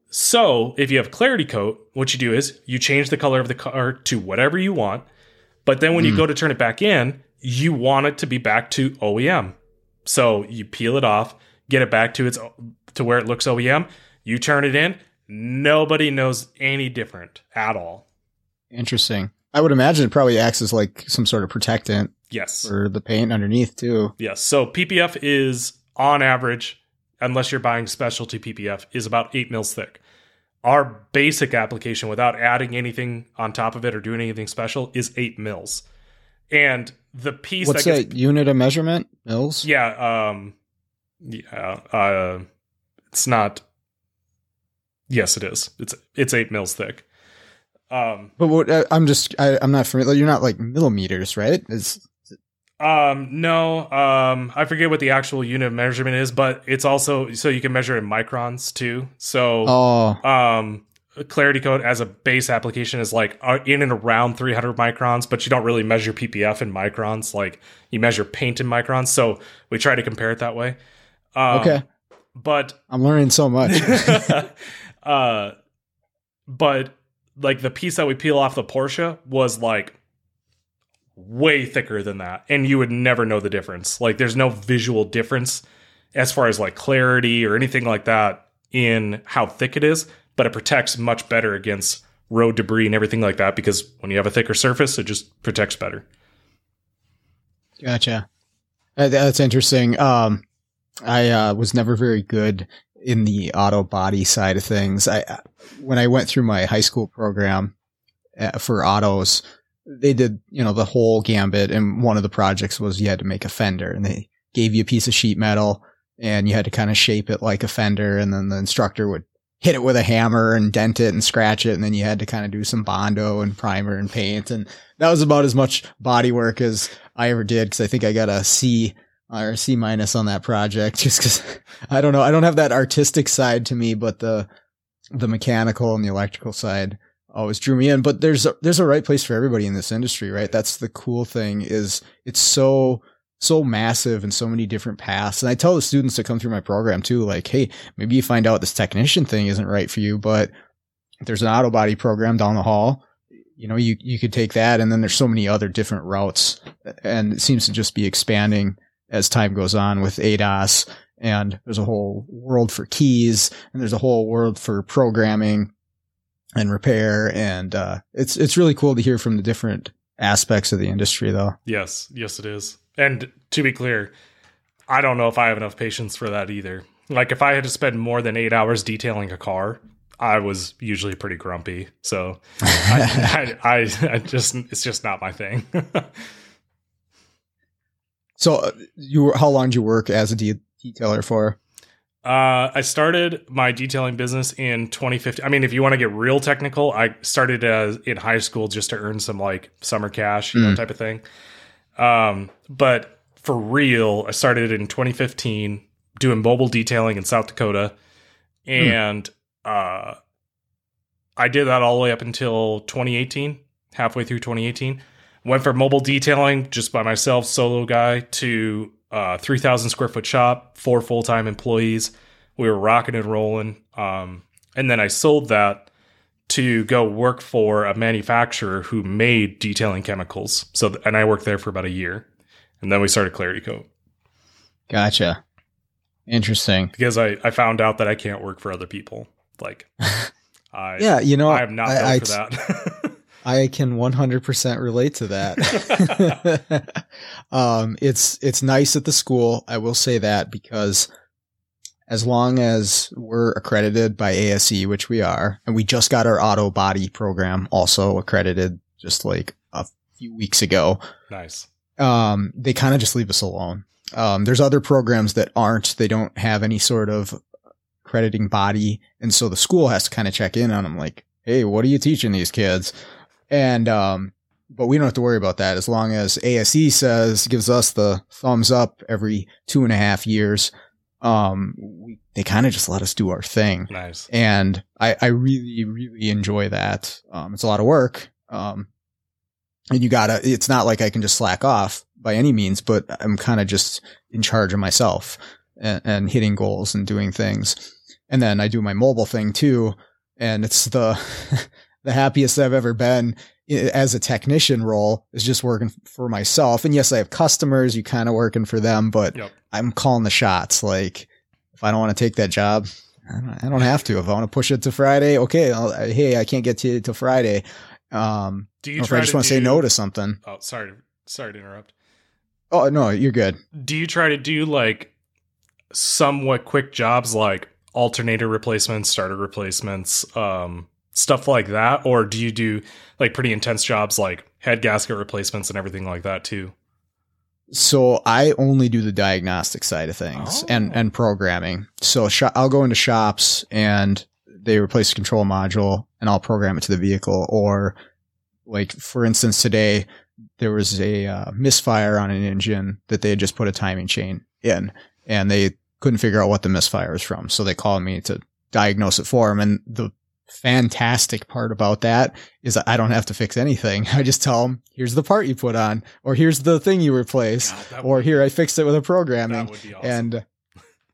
B: So if you have clarity coat, what you do is you change the color of the car to whatever you want. But then when mm. you hmm. go to turn it back in, you want it to be back to OEM. So you peel it off, get it back to its to where it looks OEM. You turn it in. Nobody knows any different at all.
A: Interesting. I would imagine it probably acts as like some sort of protectant.
B: Yes.
A: For the paint underneath too.
B: Yes. So PPF is on average, unless you're buying specialty PPF, is about eight mils thick. Our basic application, without adding anything on top of it or doing anything special, is eight mils. And the piece
A: What's that, gets, unit of measurement? Mils?
B: Yeah. Um, yeah. Uh, it's not. Yes, it is. It's it's eight mils thick.
A: Um, but what uh, I'm just I, am not familiar. You're not like millimeters, right? Is
B: um no um I forget what the actual unit of measurement is, but it's also so you can measure in microns too. So
A: oh.
B: um clarity coat as a base application is like uh, in and around 300 microns but you don't really measure ppf in microns like you measure paint in microns so we try to compare it that way
A: um, okay
B: but
A: i'm learning so much
B: uh but like the piece that we peel off the Porsche was like way thicker than that and you would never know the difference. Like there's no visual difference as far as like clarity or anything like that in how thick it is but it protects much better against road debris and everything like that because when you have a thicker surface it just protects better.
A: Gotcha. That's interesting. Um i uh, was never very good in the auto body side of things. I when I went through my high school program uh, for autos, they did you know the whole gambit, and one of the projects was you had to make a fender, and they gave you a piece of sheet metal, and you had to kind of shape it like a fender, and then the instructor would hit it with a hammer and dent it and scratch it, and then you had to kind of do some bondo and primer and paint, and that was about as much body work as I ever did because I think I got a C or C minus on that project just because I don't know. I don't have that artistic side to me, but the the mechanical and the electrical side always drew me in. But there's a, there's a right place for everybody in this industry, right? That's the cool thing is it's so so massive and so many different paths. And I tell the students that come through my program too, like, hey, maybe you find out this technician thing isn't right for you, but there's an auto body program down the hall. You know, you you could take that, and then there's so many other different routes, and it seems to just be expanding as time goes on with ADAS and there's a whole world for keys and there's a whole world for programming and repair and uh, it's it's really cool to hear from the different aspects of the industry though
B: yes yes it is and to be clear i don't know if i have enough patience for that either like if i had to spend more than eight hours detailing a car I was usually pretty grumpy. So I, I, I, I just, it's just not my thing.
A: so uh, you were, how long did you work as a de- detailer for?
B: Uh, I started my detailing business in 2015. I mean, if you want to get real technical, I started as in high school just to earn some like summer cash, you mm. know, type of thing. Um, but for real, I started in 2015 doing mobile detailing in South Dakota, hmm. and mm. uh, I did that all the way up until 2018, halfway through 2018. Went from mobile detailing just by myself, solo guy, to uh, 3,000 square foot shop, four full time employees. We were rocking and rolling. Um, and then I sold that to go work for a manufacturer who made detailing chemicals. So, and I worked there for about a year. And then we started Clarity Coat.
A: Gotcha. Interesting.
B: Because I, I found out that I can't work for other people. Like, I,
A: yeah, you know,
B: I am not I, I, for that.
A: I can 100% relate to that. um, it's, it's nice at the school. I will say that because as long as we're accredited by ASE, which we are, and we just got our auto body program also accredited just like a few weeks ago.
B: Nice.
A: Um, they kind of just leave us alone. Um, there's other programs that aren't, they don't have any sort of accrediting body. And so the school has to kind of check in on them like, Hey, what are you teaching these kids? And, um, but we don't have to worry about that as long as ASE says, gives us the thumbs up every two and a half years. Um, we, they kind of just let us do our thing.
B: Nice.
A: And I, I really, really enjoy that. Um, it's a lot of work. Um, and you gotta, it's not like I can just slack off by any means, but I'm kind of just in charge of myself and, and hitting goals and doing things. And then I do my mobile thing too. And it's the, the happiest I've ever been as a technician role is just working for myself. And yes, I have customers, you kind of working for them, but yep. I'm calling the shots. Like if I don't want to take that job, I don't have to. If I want to push it to Friday, okay. I'll, hey, I can't get to to Friday. Um, do you? If I just want to say no to something.
B: Oh, sorry, sorry to interrupt.
A: Oh no, you're good.
B: Do you try to do like somewhat quick jobs like alternator replacements, starter replacements, um, stuff like that or do you do like pretty intense jobs like head gasket replacements and everything like that too?
A: So i only do the diagnostic side of things oh. and and programming. So sh- i'll go into shops and they replace the control module and i'll program it to the vehicle. Or like for instance today there was a uh, misfire on an engine that they had just put a timing chain in and they couldn't figure out what the misfire was from. So they called me to diagnose it for them and the fantastic part about that is I don't have to fix anything. I just tell them, here's the part you put on, or here's the thing you replace, God, or here I fixed it with a programming. Awesome. And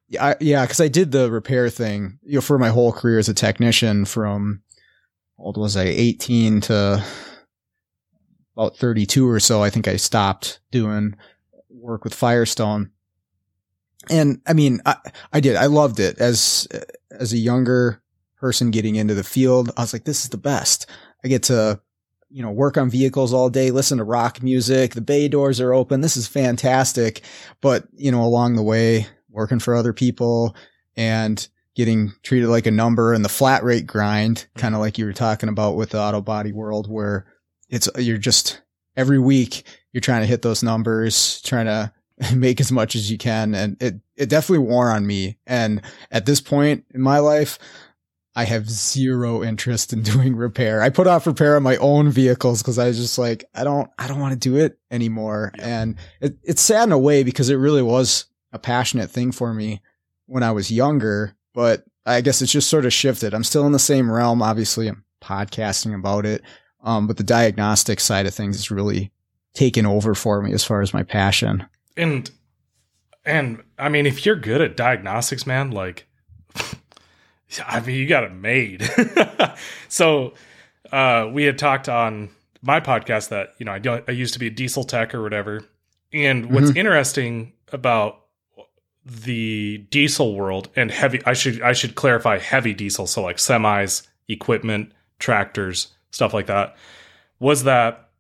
A: yeah, yeah, because I did the repair thing, you know, for my whole career as a technician from old was I 18 to about 32 or so. I think I stopped doing work with Firestone. And I mean, I, I did. I loved it as as a younger person getting into the field. I was like, this is the best. I get to, you know, work on vehicles all day, listen to rock music. The bay doors are open. This is fantastic. But, you know, along the way, working for other people and getting treated like a number and the flat rate grind, kind of like you were talking about with the auto body world where it's, you're just every week you're trying to hit those numbers, trying to make as much as you can. And it, it definitely wore on me. And at this point in my life, I have zero interest in doing repair. I put off repair on my own vehicles because I was just like, I don't, I don't want to do it anymore. Yeah. And it, it's sad in a way because it really was a passionate thing for me when I was younger, but I guess it's just sort of shifted. I'm still in the same realm. Obviously, I'm podcasting about it. Um, but the diagnostic side of things is really taken over for me as far as my passion.
B: And, and I mean, if you're good at diagnostics, man, like, I mean, you got it made. so uh, we had talked on my podcast that you know I, I used to be a diesel tech or whatever, and what's mm-hmm. interesting about the diesel world and heavy I should I should clarify heavy diesel so like semis, equipment, tractors, stuff like that was that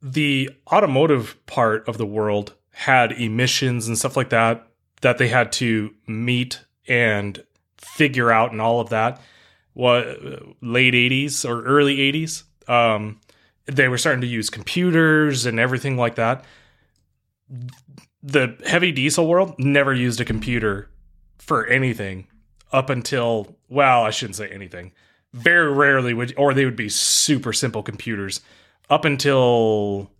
B: the automotive part of the world had emissions and stuff like that that they had to meet and figure out and all of that what late 80s or early 80s um, they were starting to use computers and everything like that. The heavy diesel world never used a computer for anything up until well i shouldn't say anything. Very rarely would or they would be super simple computers up until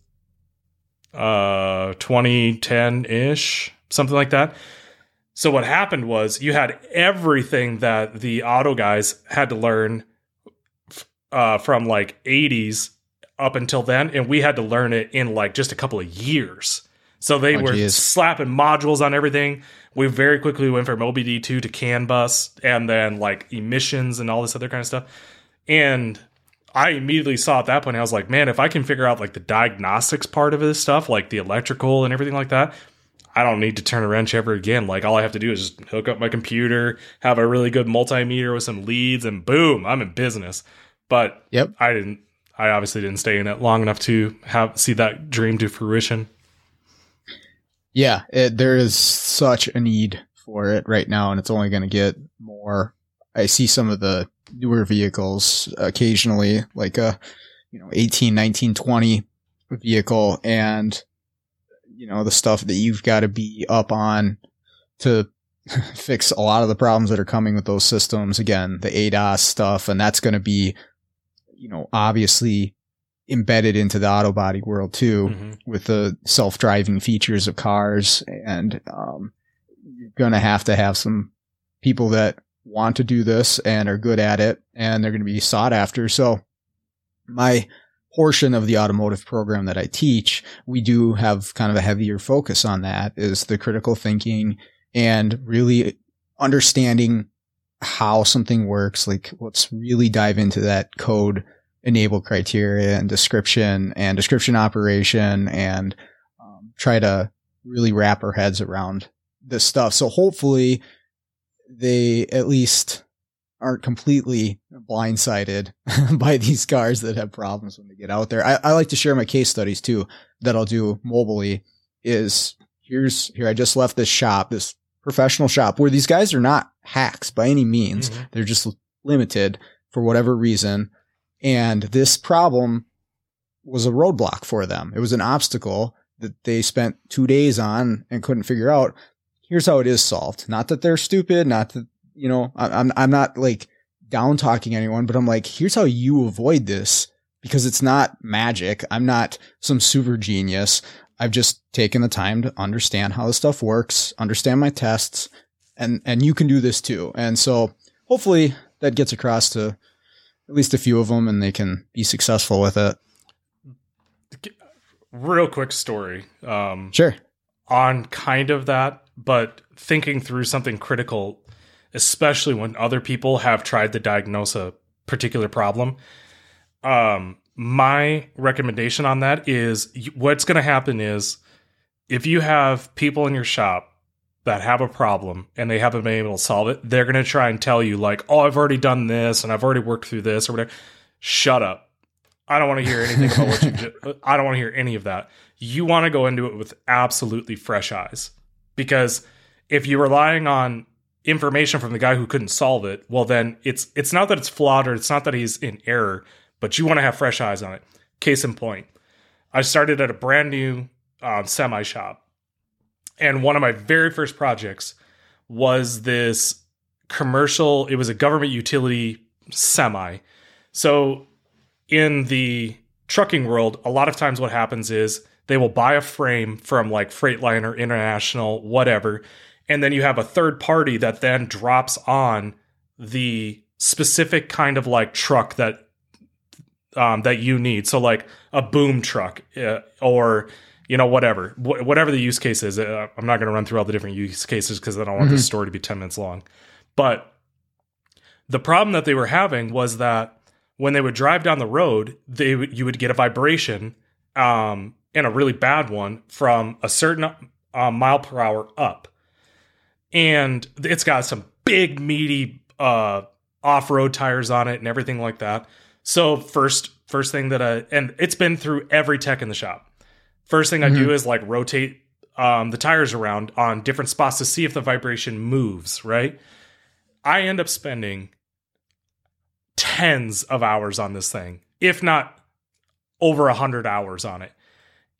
B: uh 2010-ish something like that so what happened was you had everything that the auto guys had to learn uh, from like 80s up until then, and we had to learn it in like just a couple of years. So they
A: Oh,
B: were
A: geez.
B: slapping modules on everything. We very quickly went from OBD2 to CAN bus and then like emissions and all this other kind of stuff. And I immediately saw at that point, I was like, man, if I can figure out like the diagnostics part of this stuff, like the electrical and everything like that, I don't need to turn a wrench ever again. Like all I have to do is just hook up my computer, have a really good multimeter with some leads, and boom, I'm in business. But
A: Yep.
B: I didn't. I obviously didn't stay in it long enough to have see that dream to fruition.
A: Yeah, it, there is such a need for it right now, and it's only going to get more. I see some of the newer vehicles occasionally, like a you know 18, 19, 20 vehicle, and you know the stuff that you've got to be up on to fix a lot of the problems that are coming with those systems. Again, the ADAS stuff, and that's going to be you know obviously embedded into the auto body world too
B: Mhm.
A: with the self-driving features of cars and um, you're going to have to have some people that want to do this and are good at it and they're going to be sought after so my portion of the automotive program that I teach we do have kind of a heavier focus on that is the critical thinking and really understanding how something works like let's really dive into that code enable criteria and description and description operation and um, try to really wrap our heads around this stuff. So hopefully they at least aren't completely blindsided by these cars that have problems when they get out there. I, I like to share my case studies too that I'll do mobily is here's here I just left this shop, this professional shop where these guys are not hacks by any means.
B: Mhm.
A: They're just limited for whatever reason. And this problem was a roadblock for them. It was an obstacle that they spent two days on and couldn't figure out. Here's how it is solved. Not that they're stupid, not that, you know, I- I'm, I'm not like down talking anyone, but I'm like, here's how you avoid this because it's not magic. I'm not some super genius. I've just taken the time to understand how this stuff works, understand my tests, and, and you can do this too. And so hopefully that gets across to at least a few of them and they can be successful with it.
B: Real quick story. Um,
A: Sure.
B: on kind of that, but thinking through something critical, especially when other people have tried to diagnose a particular problem. Um, my recommendation on that is what's going to happen is if you have people in your shop that have a problem and they haven't been able to solve it, they're going to try and tell you, like, oh, I've already done this and I've already worked through this or whatever. Shut up. I don't want to hear anything about what you did. I don't want to hear any of that. You want to go into it with absolutely fresh eyes because if you're relying on information from the guy who couldn't solve it, well, then it's it's not that it's flawed or it's not that he's in error, but you want to have fresh eyes on it. Case in point, I started at a brand new um, semi shop, and one of my very first projects was this commercial. It was a government utility semi. So in the trucking world, a lot of times what happens is they will buy a frame from like Freightliner, International, whatever, and then you have a third party that then drops on the specific kind of like truck that um, that you need. So like a boom truck uh, or you know whatever Wh- whatever the use case is. Uh, I'm not going to run through all the different use cases because I don't want this story to be 10 minutes long. But the problem that they were having was that when they would drive down the road, they would, you would get a vibration um, and a really bad one from a certain uh, mile per hour up, and it's got some big meaty uh, off road tires on it and everything like that. So first first thing that I and it's been through every tech in the shop. First thing I do is like rotate um, the tires around on different spots to see if the vibration moves, right? I end up spending tens of hours on this thing, if not over a hundred hours on it.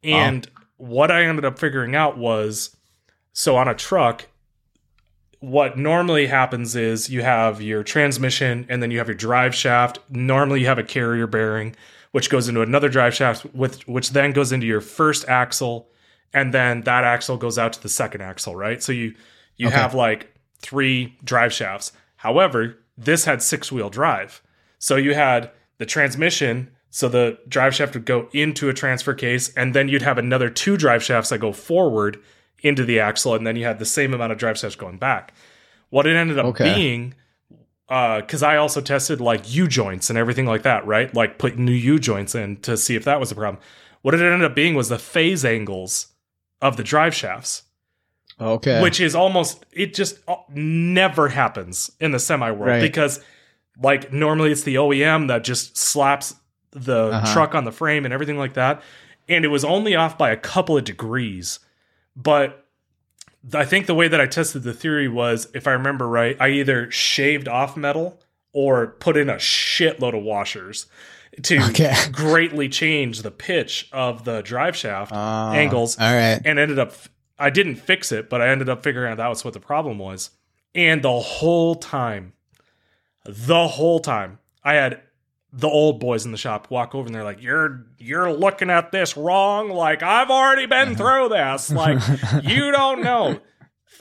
B: And oh. what I ended up figuring out was so on a truck, what normally happens is you have your transmission and then you have your drive shaft. Normally you have a carrier bearing, which goes into another drive shaft, with which then goes into your first axle, and then that axle goes out to the second axle, right? So you you okay. have like three drive shafts. However, this had six wheel drive. So you had the transmission, so the drive shaft would go into a transfer case, and then you'd have another two drive shafts that go forward into the axle, and then you had the same amount of drive shafts going back. What it ended up okay. being, because uh, I also tested like U joints and everything like that, right? Like put new U joints in to see if that was a problem. What it ended up being was the phase angles of the drive shafts.
A: Okay.
B: Which is almost it just uh, never happens in the semi world right. because like normally it's the OEM that just slaps the uh-huh. truck on the frame and everything like that and it was only off by a couple of degrees. But I think the way that I tested the theory was if I remember right, I either shaved off metal or put in a shitload of washers to okay. greatly change the pitch of the drive shaft uh, angles.
A: All right.
B: And ended up I didn't fix it, but I ended up figuring out that was what the problem was. And the whole time, the whole time, I had the old boys in the shop walk over and they're like, "You're you're looking at this wrong. Like I've already been uh-huh. through this. Like you don't know."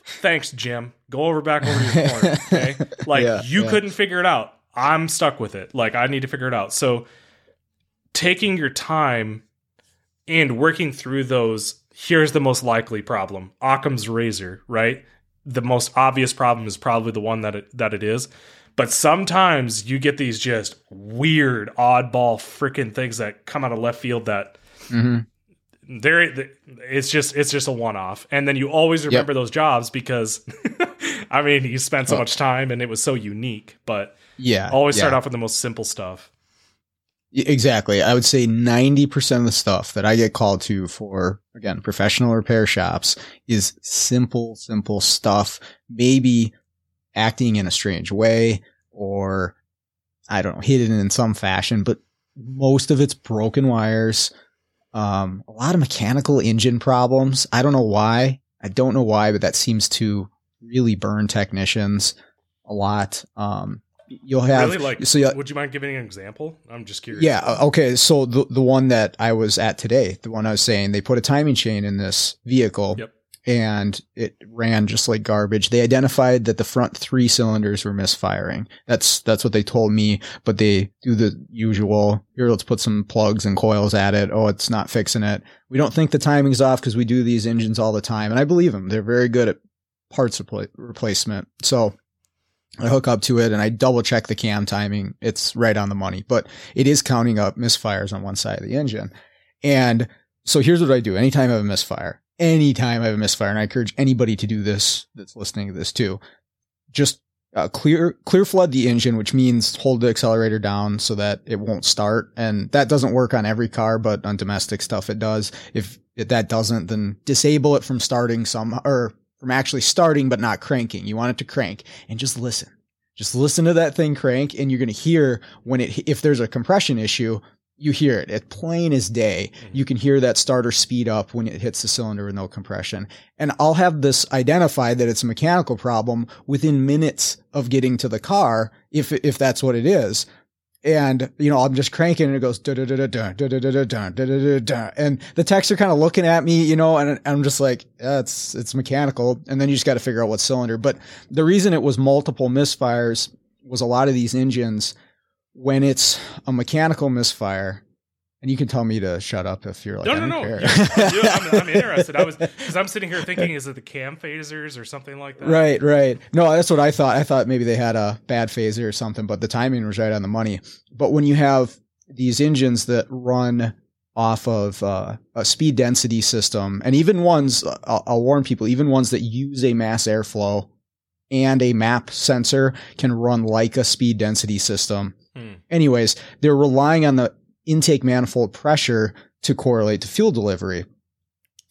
B: Thanks, Jim. Go over back over your corner. Okay, like yeah, you yeah. couldn't figure it out. I'm stuck with it. Like I need to figure it out. So taking your time and working through those here's the most likely problem Occam's razor, right? The most obvious problem is probably the one that it, that it is. But sometimes you get these just weird, oddball, freaking things that come out of left field that mm-hmm. they're it's just it's just a one off, and then you always remember yep. those jobs because I mean you spent so much time and it was so unique. But
A: yeah,
B: always
A: yeah.
B: start off with the most simple stuff.
A: Exactly. I would say 90% of the stuff that I get called to for, again, professional repair shops is simple, simple stuff. Maybe acting in a strange way or I don't know, hidden in some fashion, but most of it's broken wires. Um, a lot of mechanical engine problems. I don't know why. I don't know why, but that seems to really burn technicians a lot. Um, you'll have
B: really like so would you mind giving an example i'm just curious
A: yeah uh, okay so the, the one that i was at today the one i was saying they put a timing chain in this vehicle
B: yep.
A: And it ran just like garbage. They identified that the front three cylinders were misfiring. That's that's what they told me but they do the usual. Here let's put some plugs and coils at it. Oh it's not fixing it. We don't think the timing's off because we do these engines all the time and i believe them they're very good at parts repl- replacement. So I hook up to it and I double check the cam timing. It's right on the money, but it is counting up misfires on one side of the engine. And so here's what I do. Anytime I have a misfire, anytime I have a misfire, and I encourage anybody to do this that's listening to this too, just uh, clear clear flood the engine, which means hold the accelerator down so that it won't start. And that doesn't work on every car, but on domestic stuff it does. If, if that doesn't, then disable it from starting some or from actually starting but not cranking. You want it to crank and just listen. Just listen to that thing crank and you're going to hear when it if there's a compression issue, you hear it. It's plain as day. Mm-hmm. You can hear that starter speed up when it hits the cylinder with no compression. And I'll have this identified that it's a mechanical problem within minutes of getting to the car if if that's what it is and you know I'm just cranking and it goes da da da da da da da da da da da da and the techs are kind of looking at me, you know, and I'm just like, yeah, it's it's mechanical, and then you just got to figure out what cylinder. But the reason it was multiple misfires was a lot of these engines when it's a mechanical misfire and you can tell me to shut up if you're like,
B: no, no, no. I'm, I'm, interested. I was because I'm sitting here thinking, is it the cam phasers or something like that?
A: Right, right. No, that's what I thought. I thought maybe they had a bad phaser or something, but the timing was right on the money. But when you have these engines that run off of uh, a speed density system, and even ones, I'll, I'll warn people, even ones that use a mass airflow and a map sensor can run like a speed density system. Hmm. Anyways, they're relying on the intake manifold pressure to correlate to fuel delivery.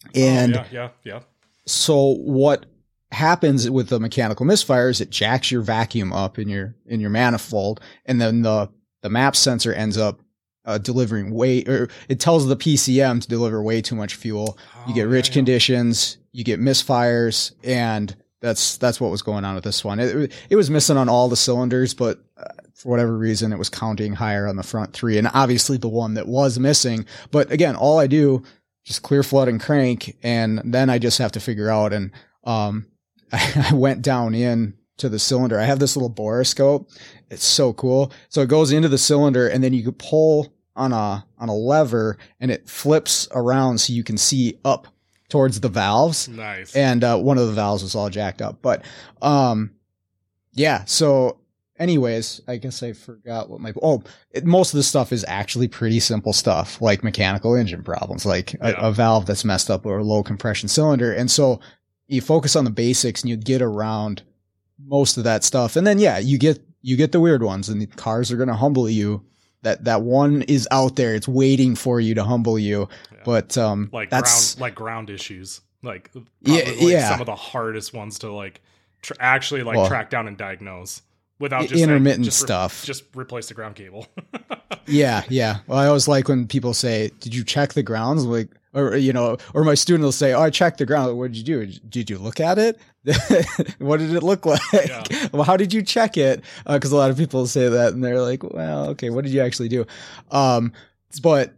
A: Oh, and
B: oh, yeah, yeah, yeah.
A: So what happens with the mechanical misfire is it jacks your vacuum up in your in your manifold, and then the the map sensor ends up uh, delivering way or it tells the PCM to deliver way too much fuel. you get
B: Oh,
A: rich
B: yeah.
A: conditions, you get misfires, and that's that's what was going on with this one. It, it was missing on all the cylinders, but uh, for whatever reason, it was counting higher on the front three, and obviously the one that was missing. But again, all I do just clear flood and crank, and then I just have to figure out. And um, I went down in to the cylinder. I have this little borescope. It's so cool. So it goes into the cylinder, and then you can pull on a on a lever, and it flips around so you can see up towards the valves
B: Nice.
A: and uh, one of the valves was all jacked up. But um, yeah. So, anyways, I guess I forgot what my oh, it, most of the stuff is actually pretty simple stuff, like mechanical engine problems, like a, a valve that's messed up or a low compression cylinder, and so you focus on the basics and you get around most of that stuff, and then yeah, you get you get the weird ones, and the cars are going to humble you. That that one is out there; it's waiting for you to humble you.
B: Yeah.
A: But um,
B: like
A: that's
B: ground like ground issues like
A: Yeah, yeah.
B: some of the hardest ones to like tr- actually like
A: Well,
B: track down and diagnose without just saying,
A: intermittent
B: just re-
A: stuff.
B: just replace the ground cable
A: Yeah, yeah. Well, I always like when people say, "Did you check the grounds?" Like, or you know, or my student will say, "Oh, I checked the ground. What did you do? Did you look at it? what did it look like?
B: Yeah.
A: Well, how did you check it?" Because a lot of people say that, and they're like, "Well, okay, what did you actually do?" Um, but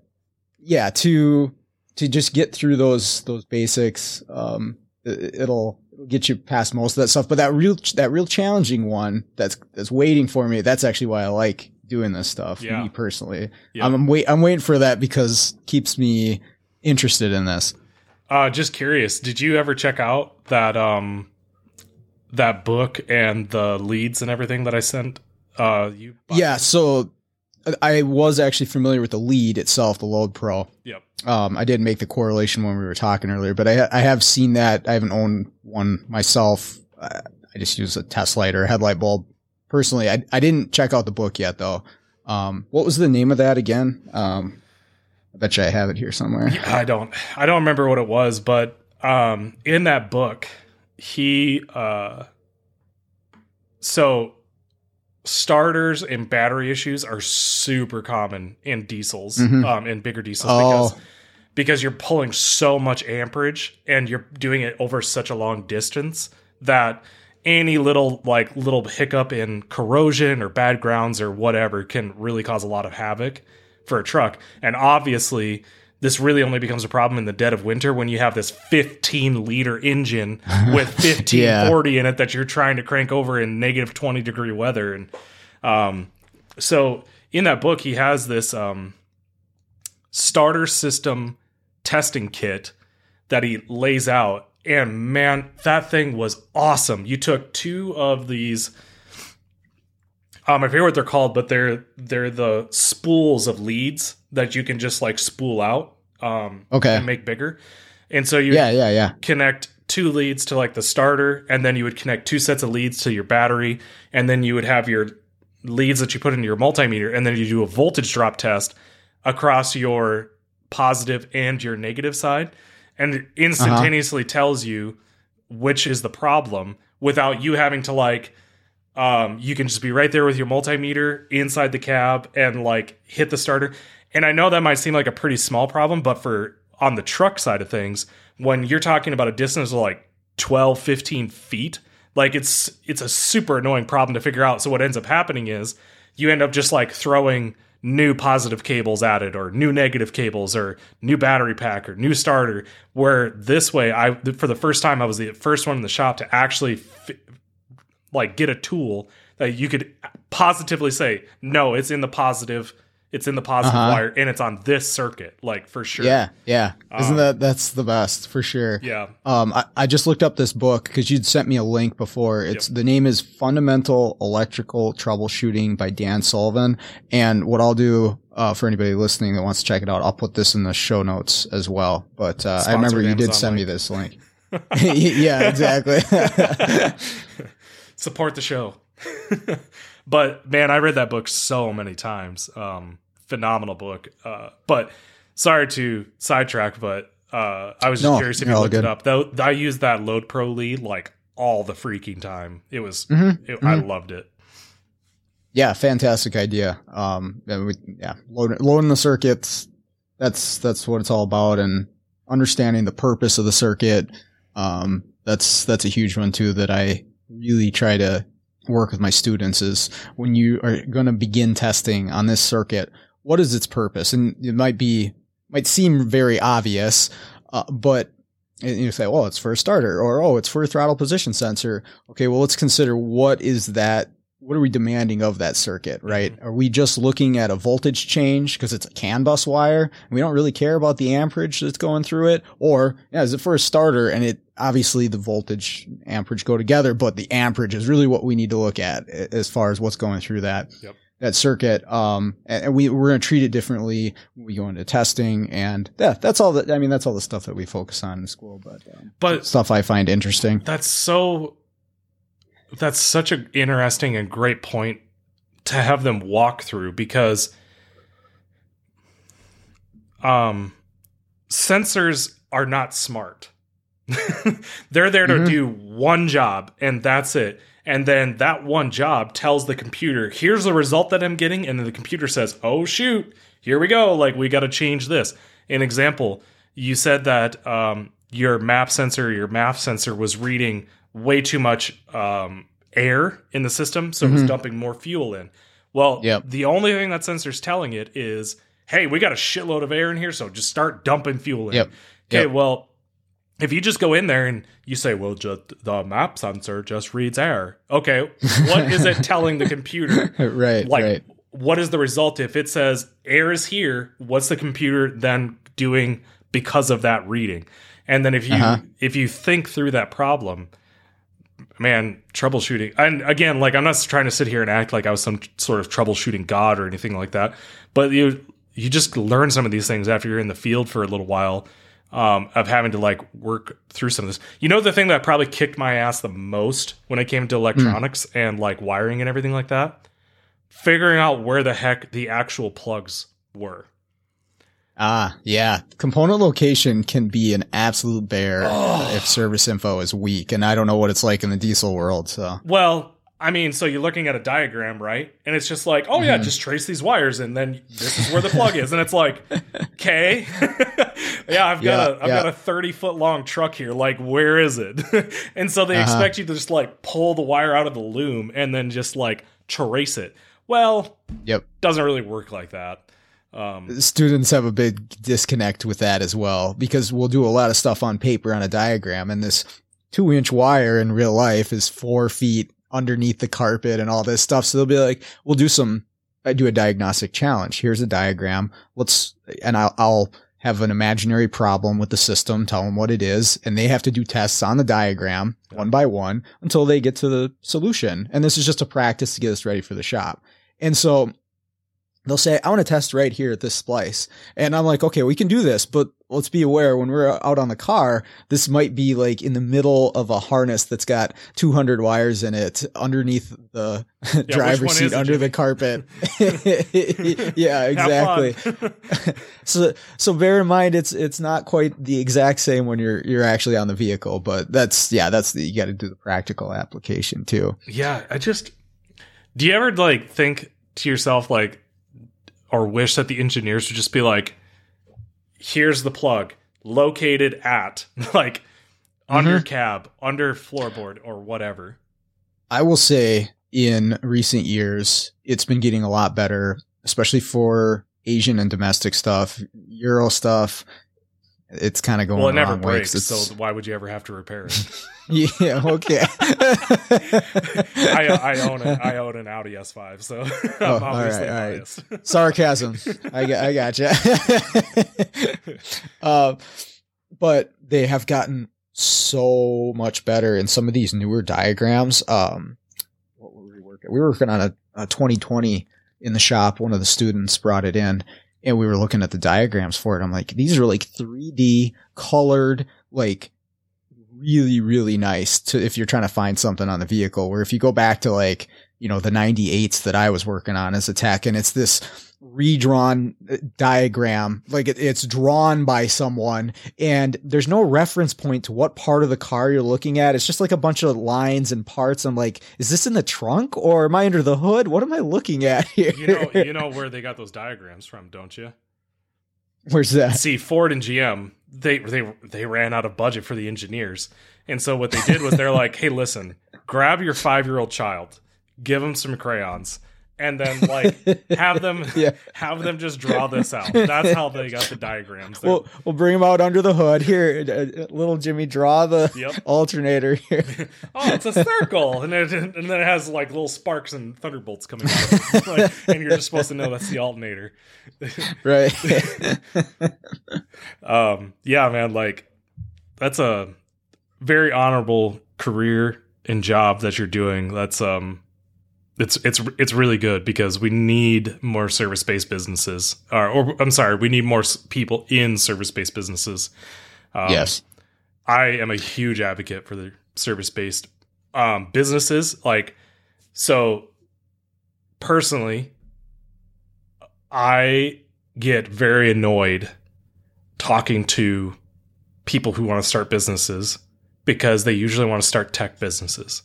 A: yeah, to to just get through those those basics, um, it- it'll it'll get you past most of that stuff. But that real that real challenging one that's that's waiting for me. That's actually why I like doing this stuff.
B: Yeah.
A: Me personally,
B: Yeah.
A: I'm, I'm wait I'm waiting for that because it keeps me interested in this.
B: uh just curious did you ever check out that um that book and the leads and everything that i sent uh you
A: Yeah, so I- was actually familiar with the lead itself, the Load Pro.
B: yep
A: Um, I did make the correlation when we were talking earlier, but I I have seen that. I haven't owned one myself. I, I just use a test light or a headlight bulb. Personally, I I didn't check out the book yet though. Um, what was the name of that again? Um, I bet you I have it here somewhere.
B: I don't I don't remember what it was, but um in that book he uh so starters and battery issues are super common in diesels,
A: Mhm.
B: um in bigger diesels
A: Oh.
B: because because you're pulling so much amperage and you're doing it over such a long distance that any little like little hiccup in corrosion or bad grounds or whatever can really cause a lot of havoc for a truck. And obviously, this really only becomes a problem in the dead of winter when you have this 15 liter engine with 1540 in it that you're trying to crank over in negative 20 degree weather. And um, so in that book, he has this um, starter system testing kit that he lays out. And man, that thing was awesome. You took two of these. Um, I forget what they're called, but they're they're the spools of leads that you can just like spool out um,
A: Okay.
B: and make bigger. And so you
A: Yeah, yeah, yeah.
B: connect two leads to like the starter, and then you would connect two sets of leads to your battery, and then you would have your leads that you put into your multimeter, and then you do a voltage drop test across your positive and your negative side, and it instantaneously tells you which is the problem without you having to like um, you can just be right there with your multimeter inside the cab and like hit the starter. And I know that might seem like a pretty small problem, but for on the truck side of things, when you're talking about a distance of like 12, 15 feet, like it's it's a super annoying problem to figure out. So what ends up happening is you end up just like throwing new positive cables at it or new negative cables or new battery pack or new starter where this way i for the first time i was the first one in the shop to actually fi- like get a tool that you could positively say no it's in the positive it's in the positive
A: Uh-huh.
B: wire and it's on this circuit like for sure
A: Yeah, yeah. Isn't
B: Um,
A: that that's the best for sure?
B: yeah
A: Um, I, I just looked up this book because you'd sent me a link before. It's the name is Fundamental Electrical Troubleshooting by Dan Sullivan. And what I'll do uh, for anybody listening that wants to check it out, I'll put this in the show notes as well. But uh, I remember you did
B: Amazon
A: send me this link. yeah, exactly.
B: support the show but man i read that book so many times um phenomenal book uh but sorry to sidetrack but uh i was just
A: No,
B: curious if you looked
A: good.
B: it up though i used that load pro lead like all the freaking time. It was,
A: Mhm,
B: it, I
A: mhm.
B: loved it.
A: Yeah, fantastic idea. Um, we, yeah, loading, loading the circuits. That's that's what it's all about, and understanding the purpose of the circuit. Um, that's that's a huge one too. That I really try to work with my students is when you are going to begin testing on this circuit. What is its purpose? And it might be might seem very obvious, uh, but and you say, well, it's for a starter, or oh, it's for a throttle position sensor. Okay, well, let's consider what is that what are we demanding of that circuit, right? Are we just looking at a voltage change because it's a CAN bus wire and we don't really care about the amperage that's going through it? Or yeah, is it for a starter and it obviously the voltage amperage go together, but the amperage is really what we need to look at as far as what's going through that.
B: Yep.
A: That circuit, um, and we we're going to treat it differently when we go into testing, and yeah, that's all that. I mean, that's all the stuff that we focus on in school, but um,
B: But
A: stuff I find interesting.
B: that's so, that's such an interesting and great point to have them walk through because, um, sensors are not smart. They're there to
A: Mhm.
B: do one job and that's it. And then that one job tells the computer, here's the result that I'm getting. And then the computer says, oh, shoot, here we go. Like, we got to change this. An example, you said that um, your map sensor, your MAF sensor was reading way too much um, air in the system. So it was
A: Mhm.
B: dumping more fuel in. Well,
A: Yep.
B: the only thing that sensor's telling it is, hey, we got a shitload of air in here. So just start dumping fuel in.
A: Yep.
B: Okay,
A: Yep.
B: well, if you just go in there and you say, well, just the map sensor just reads air. Okay, what is it telling the computer?
A: right,
B: Like,
A: right.
B: what is the result if it says air is here? What's the computer then doing because of that reading? And then if you
A: Uh-huh.
B: if you think through that problem, man, troubleshooting. And again, like I'm not trying to sit here and act like I was some sort of troubleshooting god or anything like that, but you you just learn some of these things after you're in the field for a little while um, of having to like work through some of this. You know, the thing that probably kicked my ass the most when it came to electronics and like wiring and everything like that, figuring out where the heck the actual plugs were.
A: Ah, yeah. Component location can be an absolute bear
B: Oh.
A: if service info is weak, and I don't know what it's like in the diesel world. So
B: Well, I mean, so you're looking at a diagram, right? And it's just like, oh yeah,
A: Mhm.
B: just trace these wires, and then this is where the plug is, and it's like, okay, yeah, I've got
A: Yeah,
B: a I've
A: yeah.
B: got a 30 foot long truck here. Like, where is it? and so they
A: Uh-huh.
B: expect you to just like pull the wire out of the loom and then just like trace it. Well,
A: Yep.
B: doesn't really work like that. Um,
A: students have a big disconnect with that as well because we'll do a lot of stuff on paper on a diagram, and this two inch wire in real life is four feet underneath the carpet and all this stuff. So they'll be like, we'll do some, I do a diagnostic challenge. Here's a diagram. Let's, and I'll, I'll have an imaginary problem with the system, tell them what it is, and they have to do tests on the diagram one by one until they get to the solution. And this is just a practice to get us ready for the shop. And so they'll say, I want to test right here at this splice. And I'm like, okay, we can do this, but let's be aware when we're out on the car, this might be like in the middle of a harness that's got 200 wires in it underneath the
B: which
A: driver's seat under the carpet. yeah, exactly. so so bear in mind it's it's not quite the exact same when you're you're actually on the vehicle, but that's yeah, that's the, you got to do the practical application too.
B: Yeah, I just do you ever like think to yourself like or wish that the engineers would just be like here's the plug located at like mm-hmm. under cab, under floorboard or whatever.
A: I will say in recent years, it's been getting a lot better, especially for Asian and domestic stuff, Euro stuff. It's kind of going
B: well, it never
A: wrong way 'cause
B: breaks, so why would you ever have to repair it?
A: yeah, okay.
B: I, I own it. I own an Audi S5, so I'm
A: Oh, all
B: obviously
A: right, all right. sarcasm. I got, I gotcha. uh, but they have gotten so much better in some of these newer diagrams. Um, what were we working? We were working on a, a 2020 in the shop. One of the students brought it in, and we were looking at the diagrams for it. I'm like, these are like 3D colored, like really, really nice to if you're trying to find something on the vehicle. Where if you go back to like you know the 98s that I was working on as a tech, and it's this redrawn uh, diagram. Like it, it's drawn by someone and there's no reference point to what part of the car you're looking at. It's just like a bunch of lines and parts. I'm like, is this in the trunk or am I under the hood? What am I looking at here?
B: You know, you know where they got those diagrams from, don't you?
A: Where's that?
B: See, Ford and GM, they they they ran out of budget for the engineers. And so what they did was they're like, "Hey, listen, grab your 5-year-old child, give them some crayons." And then like have them yeah. have them just draw this out. That's how they got the diagrams.
A: We'll we'll bring them out under the hood here. Uh, uh, little Jimmy, draw the yep. alternator here.
B: oh, it's a circle, and, it, and then it has like little sparks and thunderbolts coming out, like, and you're just supposed to know that's the alternator,
A: right?
B: um, yeah, man, like that's a very honorable career and job that you're doing. That's um it's it's it's really good because we need more service based businesses, or, or, I'm sorry, we need more people in service based businesses.
A: Um, yes,
B: I am a huge advocate for the service based um, businesses. Like, so personally, I get very annoyed talking to people who want to start businesses because they usually want to start tech businesses.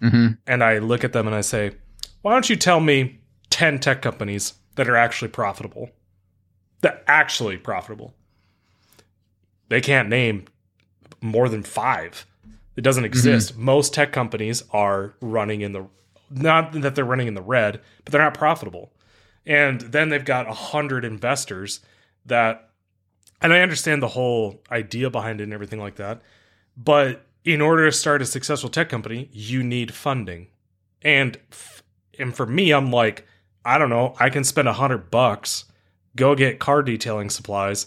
B: Mm-hmm. And I look at them and I say, why don't you tell me 10 tech companies that are actually profitable? That actually profitable. They can't name more than five. It doesn't mm-hmm. exist. Mm-hmm. Most tech companies are running in the not that they're running in the red, but they're not profitable. And then they've got a hundred investors that and I understand the whole idea behind it and everything like that. But in order to start a successful tech company, you need funding. And f- and for me, I'm like, I don't know, I can spend a hundred bucks, go get car detailing supplies,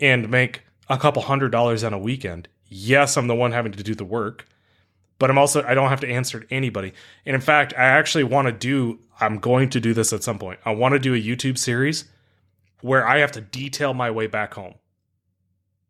B: and make a couple hundred dollars on a weekend. Yes, I'm the one having to do the work, but I'm also I don't have to answer to anybody. And in fact, I actually want to do I'm going to do this at some point. I want to do a YouTube series where I have to detail my way back home.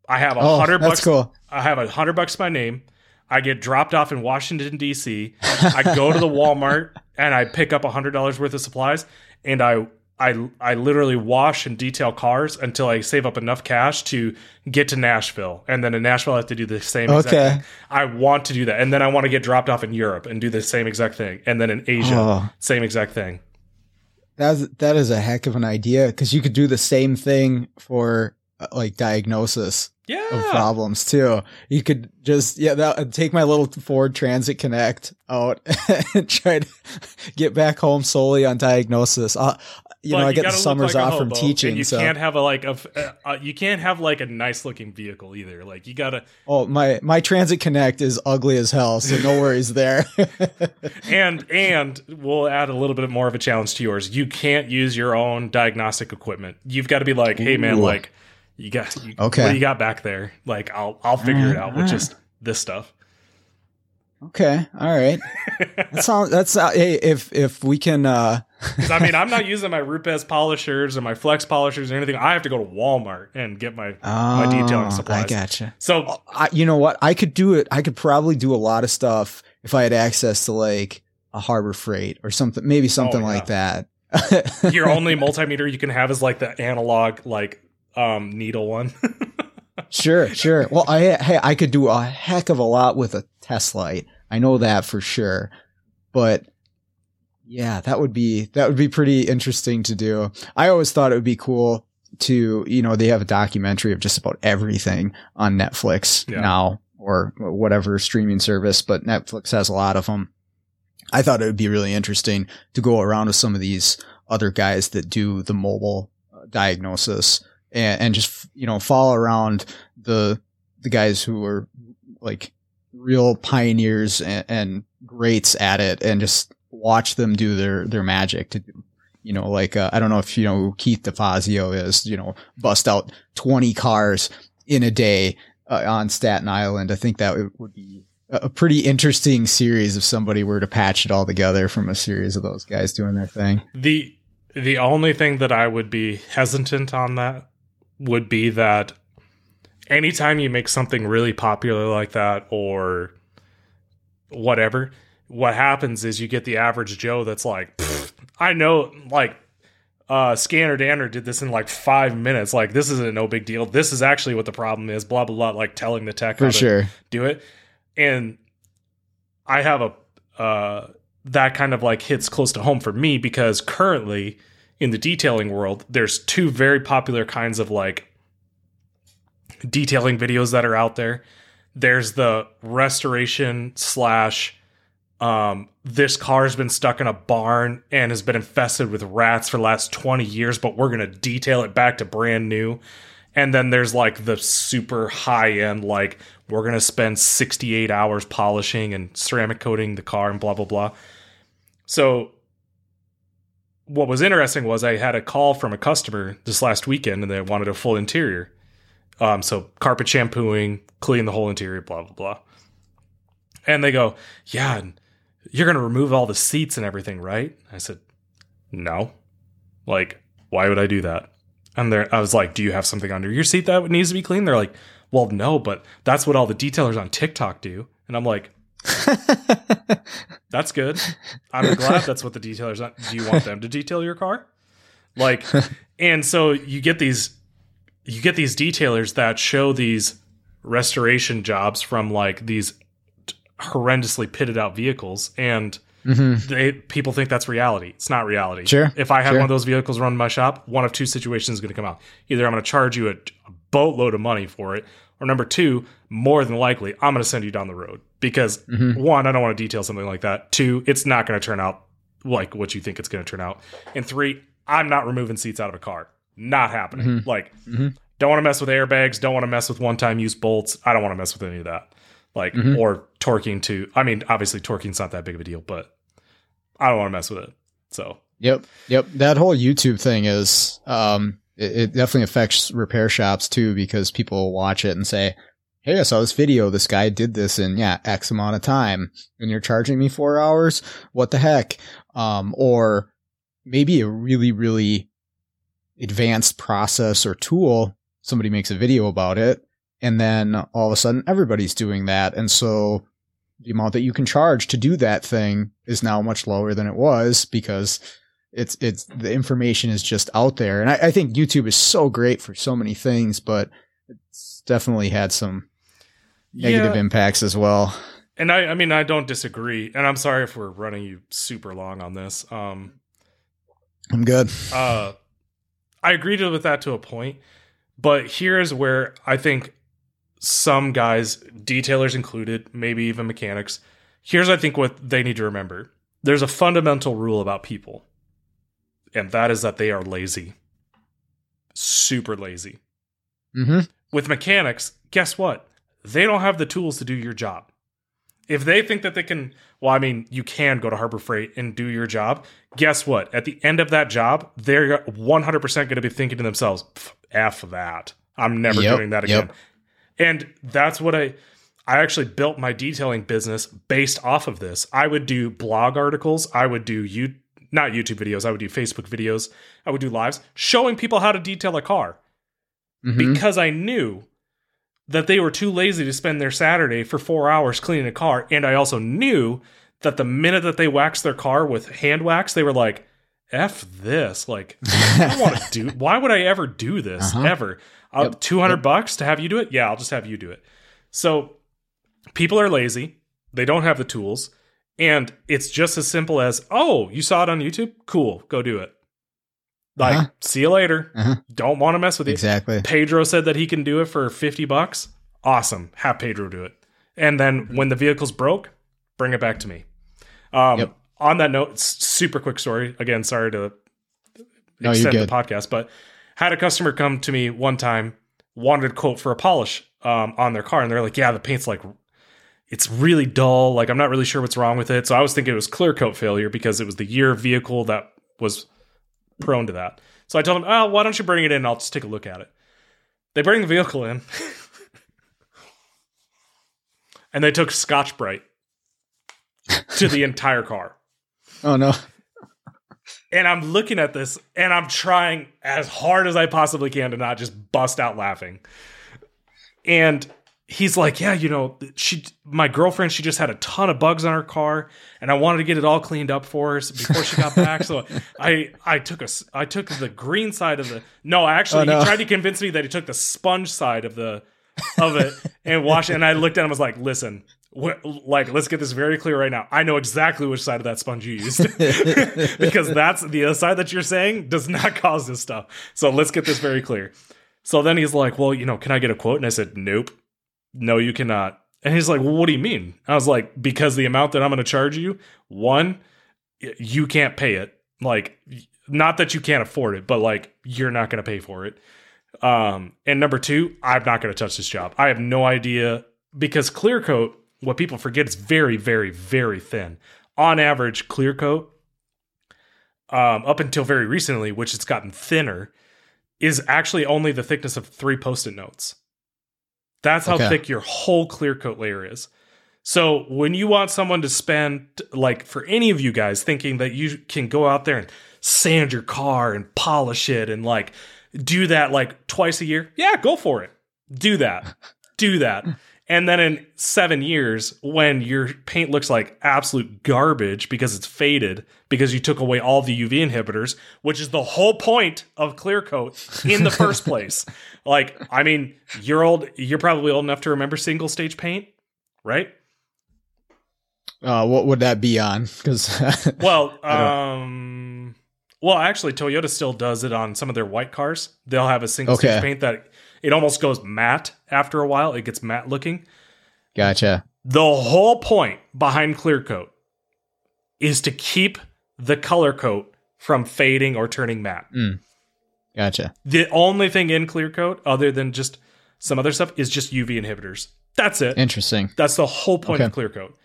B: I have a oh, hundred bucks.
A: Cool.
B: I have a hundred bucks my name. I get dropped off in Washington D.C. I go to the Walmart and I pick up a hundred dollars worth of supplies, and I I I literally wash and detail cars until I save up enough cash to get to Nashville, and then in Nashville I have to do the same. Okay. Thing. I want to do that, and then I want to get dropped off in Europe and do the same exact thing, and then in Asia, oh. same exact thing.
A: That's that is a heck of an idea because you could do the same thing for like diagnosis
B: yeah.
A: of problems too. You could just yeah, that, take my little Ford Transit Connect out and try to get back home solely on diagnosis. Uh, you but know, I get the summers like off from teaching.
B: you
A: so.
B: can't have a like a uh, uh, you can't have like a nice looking vehicle either. Like you gotta.
A: Oh my my Transit Connect is ugly as hell, so no worries there.
B: and and we'll add a little bit more of a challenge to yours. You can't use your own diagnostic equipment. You've got to be like, hey man, Ooh. like you got you, okay. What do you got back there? Like I'll I'll figure right, it out with right. just this stuff.
A: Okay, all right. that sounds that's uh, hey if if we can. uh
B: I mean, I'm not using my Rupes polishers or my Flex polishers or anything. I have to go to Walmart and get my oh, my detailing supplies.
A: I gotcha.
B: So
A: I, you know what? I could do it. I could probably do a lot of stuff if I had access to like a Harbor Freight or something, maybe something oh, yeah. like that.
B: Your only multimeter you can have is like the analog like um, needle one.
A: sure, sure. Well, I hey, I could do a heck of a lot with a test light. I know that for sure. But yeah, that would be that would be pretty interesting to do. I always thought it would be cool to, you know, they have a documentary of just about everything on Netflix yeah. now or whatever streaming service, but Netflix has a lot of them. I thought it would be really interesting to go around with some of these other guys that do the mobile uh, diagnosis and, and just you know follow around the the guys who are like real pioneers and, and greats at it, and just watch them do their their magic to you know, like uh, I don't know if you know who Keith DeFazio is. You know, bust out twenty cars in a day uh, on Staten Island. I think that would be a pretty interesting series if somebody were to patch it all together from a series of those guys doing their thing.
B: The the only thing that I would be hesitant on that would be that anytime you make something really popular like that or whatever, what happens is you get the average Joe that's like, I know, like, uh, Scanner Danner did this in like five minutes. Like, this isn't no big deal. This is actually what the problem is. Blah blah blah. Like telling the tech
A: For
B: to
A: sure.
B: do it. And I have a uh, that kind of like hits close to home for me because currently in the detailing world, there's two very popular kinds of like detailing videos that are out there. There's the restoration slash um, this car has been stuck in a barn and has been infested with rats for the last 20 years, but we're going to detail it back to brand new. And then there's like the super high end, like we're going to spend 68 hours polishing and ceramic coating the car and blah, blah, blah. So, what was interesting was I had a call from a customer this last weekend and they wanted a full interior. Um, so, carpet shampooing, clean the whole interior, blah, blah, blah. And they go, Yeah, you're going to remove all the seats and everything, right? I said, No. Like, why would I do that? And I was like, "Do you have something under your seat that needs to be cleaned?" They're like, "Well, no, but that's what all the detailers on TikTok do." And I'm like, "That's good. I'm glad that's what the detailers. On. Do you want them to detail your car?" Like, and so you get these, you get these detailers that show these restoration jobs from like these horrendously pitted out vehicles, and
A: Mhm.
B: they people think that's reality. It's not reality.
A: Sure,
B: If I have
A: sure.
B: one of those vehicles run in my shop, one of two situations is going to come out. Either I'm going to charge you a, a boatload of money for it, or number two, more than likely, I'm going to send you down the road because
A: Mhm.
B: one, I don't want to detail something like that. Two, it's not going to turn out like what you think it's going to turn out. And three, I'm not removing seats out of a car. Not happening.
A: Mhm.
B: Like,
A: Mhm.
B: don't want to mess with airbags. Don't want to mess with one-time use bolts. I don't want to mess with any of that. Like,
A: Mhm.
B: or torquing to. I mean, obviously, torquing's not that big of a deal, but I don't want to mess with it. So
A: Yep. Yep. That whole YouTube thing is, um, it, it definitely affects repair shops too because people watch it and say, Hey, I saw this video. This guy did this in, yeah, X amount of time and you're charging me four hours. What the heck? Um, or maybe a really, really advanced process or tool. Somebody makes a video about it. And then all of a sudden everybody's doing that. And so the amount that you can charge to do that thing is now much lower than it was because it's it's the information is just out there and I, I think youtube is so great for so many things but it's definitely had some negative
B: Yeah.
A: impacts as well
B: And I, I mean, I don't disagree. And I'm sorry if we're running you super long on this. Um,
A: i'm good
B: uh, I agree to, with that to a point, but here's where I think some guys, detailers included, maybe even mechanics, here's I think what they need to remember. There's a fundamental rule about people, and that is that they are lazy, super lazy.
A: mm-hmm.
B: With mechanics, guess what? They don't have the tools to do your job. If they think that they can, well, I mean, you can go to Harbor Freight and do your job. Guess what? At the end of that job, they're 100% going to be thinking to themselves, F that. I'm never
A: Yep,
B: doing that
A: yep.
B: again. And that's what I, I actually built my detailing business based off of this. I would do blog articles. I would do you, not YouTube videos. I would do Facebook videos. I would do lives showing people how to detail a car
A: Mm-hmm.
B: because I knew that they were too lazy to spend their Saturday for four hours cleaning a car. And I also knew that the minute that they waxed their car with hand wax, they were like, F this. Like, I don't want to do, why would I ever do this
A: Uh-huh.
B: ever? Uh,
A: Yep.
B: 200
A: Yep.
B: bucks to have you do it? Yeah, I'll just have you do it. So people are lazy. They don't have the tools. And it's just as simple as, oh, you saw it on YouTube? Cool, go do it. Like,
A: Uh-huh.
B: see you later.
A: Uh-huh.
B: Don't want to mess with you.
A: exactly
B: Pedro said that he can do it for 50 bucks. Awesome. Have Pedro do it. And then when the vehicle's broke, bring it back to me. Um,
A: Yep.
B: On that note, super quick story. Again, sorry to
A: No,
B: extend the podcast, but had a customer come to me one time, wanted a quote for a polish um, on their car, and they're like, "Yeah, the paint's like, it's really dull. Like, I'm not really sure what's wrong with it." So I was thinking it was clear coat failure because it was the year vehicle that was prone to that. So I told them, "Oh, why don't you bring it in? I'll just take a look at it." They bring the vehicle in, and they took Scotch Brite to the entire car.
A: oh no
B: And I'm looking at this and I'm trying as hard as I possibly can to not just bust out laughing. And he's like, yeah, you know, she, my girlfriend, she just had a ton of bugs on her car, and I wanted to get it all cleaned up for her before she got back. so I, I took a, I took the green side of the. No, actually,
A: Oh, no.
B: he tried to convince me that he took the sponge side of the, of it and washed it. And I looked at him, and was like, listen. What, like, let's get this very clear right now. I know exactly which side of that sponge you used because that's the other side that you're saying does not cause this stuff. So let's get this very clear. So then he's like, Well, you know, can I get a quote? And I said, Nope. No, you cannot. And he's like, Well, what do you mean? I was like, Because the amount that I'm going to charge you, one, you can't pay it. Like, not that you can't afford it, but like, you're not going to pay for it. Um, and number two, I'm not going to touch this job. I have no idea because clear coat, what people forget is very, very, very thin. On average, clear coat, um, up until very recently, which it's gotten thinner, is actually only the thickness of three post-it notes. That's how
A: Okay.
B: thick your whole clear coat layer is. So when you want someone to spend like for any of you guys thinking that you can go out there and sand your car and polish it and like do that like twice a year, yeah, go for it. Do that. do that. And then in seven years, when your paint looks like absolute garbage because it's faded, because you took away all the UV inhibitors, which is the whole point of clear coat in the first place. Like, I mean, you're old, you're probably old enough to remember single stage paint, right?
A: Uh, what would that be on? Because
B: Well, um, well, actually, Toyota still does it on some of their white cars. They'll have a single stage paint that it almost goes matte after a while. It gets matte looking.
A: gotcha.
B: The whole point behind clear coat is to keep the color coat from fading or turning matte. Mm.
A: Gotcha.
B: The only thing in clear coat, other than just some other stuff, is just UV inhibitors. That's it.
A: Interesting.
B: That's the whole point of
A: Okay.
B: clear coat.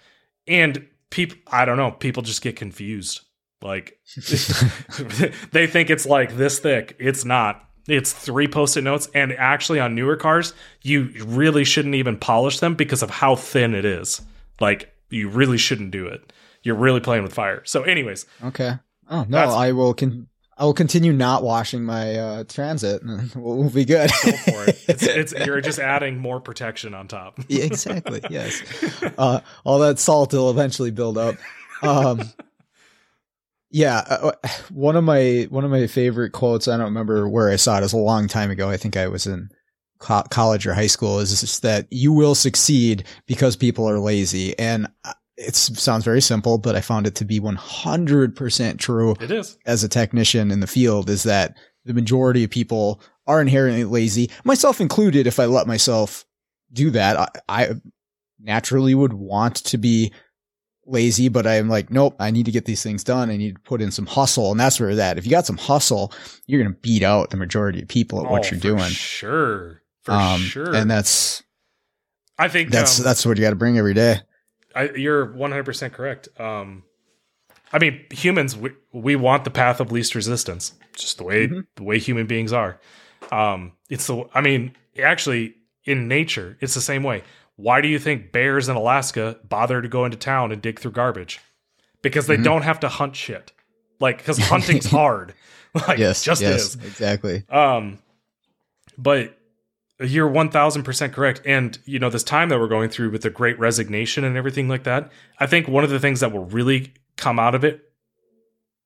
B: And people, I don't know, people just get confused. Like they think it's like this thick. It's not. It's three post-it notes, and actually on newer cars, you really shouldn't even polish them because of how thin it is. Like you really shouldn't do it. You're really playing with fire. So, anyways,
A: Okay. Oh no, I will. Con- I will continue not washing my uh, transit, and we'll, we'll be good.
B: go for it. It's, it's you're just adding more protection on top.
A: Yeah, exactly. Yes. Uh, all that salt will eventually build up. Um, yeah. Uh, one of my one of my favorite quotes. I don't remember where I saw it. It was a long time ago. I think I was in co- college or high school. Is just that you will succeed because people are lazy, and it sounds very simple, but I found it to be one hundred percent true
B: It is.
A: as a technician in the field is that the majority of people are inherently lazy, myself included. If I let myself do that, I, I naturally would want to be lazy, but I'm like, nope, I need to get these things done. I need to put in some hustle. And that's where that, if you got some hustle, you're going to beat out the majority of people at what
B: Oh,
A: you're
B: for
A: doing.
B: Sure. For
A: um,
B: sure.
A: And that's,
B: I think
A: that's,
B: um,
A: that's what you got to bring every day.
B: I, you're 100% correct. Um, I mean, humans, we, we want the path of least resistance, just the way
A: Mhm.
B: the way human beings are. Um, it's the. I mean, actually, in nature, it's the same way. Why do you think bears in Alaska bother to go into town and dig through garbage? Because they
A: Mhm.
B: don't have to hunt shit. Like, because hunting's hard. Like,
A: yes.
B: just
A: yes,
B: is.
A: exactly.
B: Um, but you're 1000% correct. And, you know, this time that we're going through with the great resignation and everything like that, I think one of the things that will really come out of it,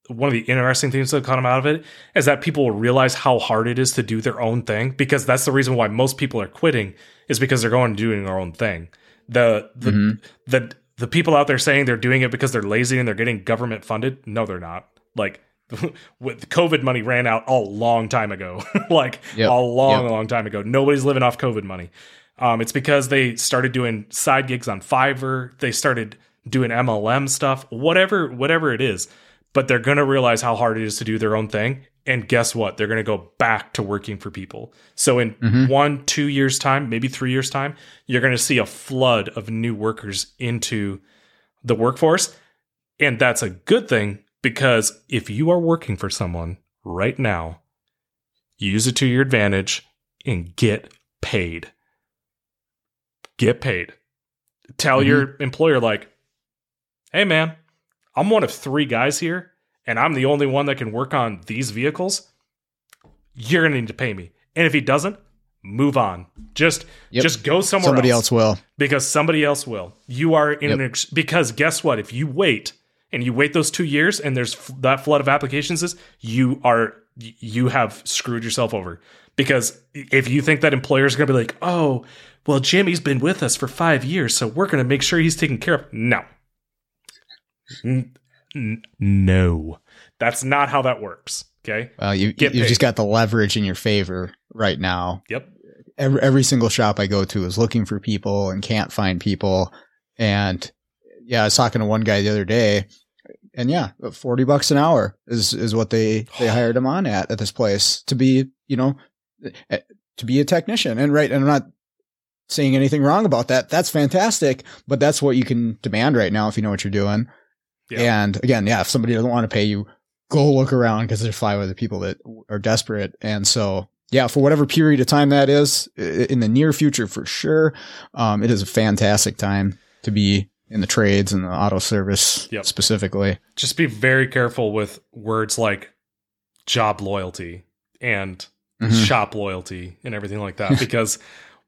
B: one of the interesting things that come out of it is that people will realize how hard it is to do their own thing because that's the reason why most people are quitting is because they're going and doing their own thing. The, the,
A: Mhm.
B: the, the people out there saying they're doing it because they're lazy and they're getting government funded. No, they're not. Like, with COVID money ran out a long time ago, like
A: Yep.
B: a long,
A: Yep.
B: long time ago. Nobody's living off COVID money. Um, it's because they started doing side gigs on Fiverr. They started doing MLM stuff, whatever, whatever it is. But they're gonna realize how hard it is to do their own thing. And guess what? They're gonna go back to working for people. So in
A: Mhm.
B: one, two years time, maybe three years time, you're gonna see a flood of new workers into the workforce. And that's a good thing because if you are working for someone right now, use it to your advantage and get paid. Get paid. Tell your employer, like, hey, man, I'm one of three guys here, and I'm the only one that can work on these vehicles. You're to need to pay me. And if he doesn't, move on. Just
A: Yep.
B: just go somewhere
A: Somebody
B: else
A: else will.
B: because somebody else will. You are in an ex- because guess what? If you wait and you wait those two years and there's f- that flood of applications, is you are you have screwed yourself over. Because if you think that employers are going to be like, oh, well, Jimmy's been with us for five years, so we're going to make sure he's taken care of. No, N- n- no, that's not how that works. Okay.
A: Well, you
B: Get
A: you
B: paid.
A: just got the leverage in your favor right now.
B: Yep.
A: Every, every single shop I go to is looking for people and can't find people. And yeah, I was talking to one guy the other day, and yeah, forty bucks an hour is is what they they hired him on at at this place to be you know eh, to be a technician. And right, and I'm not saying anything wrong about that. That's fantastic, but that's what you can demand right now if you know what you're doing.
B: Yeah.
A: And again, yeah, if somebody doesn't want to pay you, go look around because there's five other people that are desperate. And so, yeah, for whatever period of time that is in the near future, for sure, um, it is a fantastic time to be in the trades and the auto service
B: Yep.
A: specifically.
B: just be very careful with words like job loyalty and
A: Mhm.
B: shop loyalty and everything like that because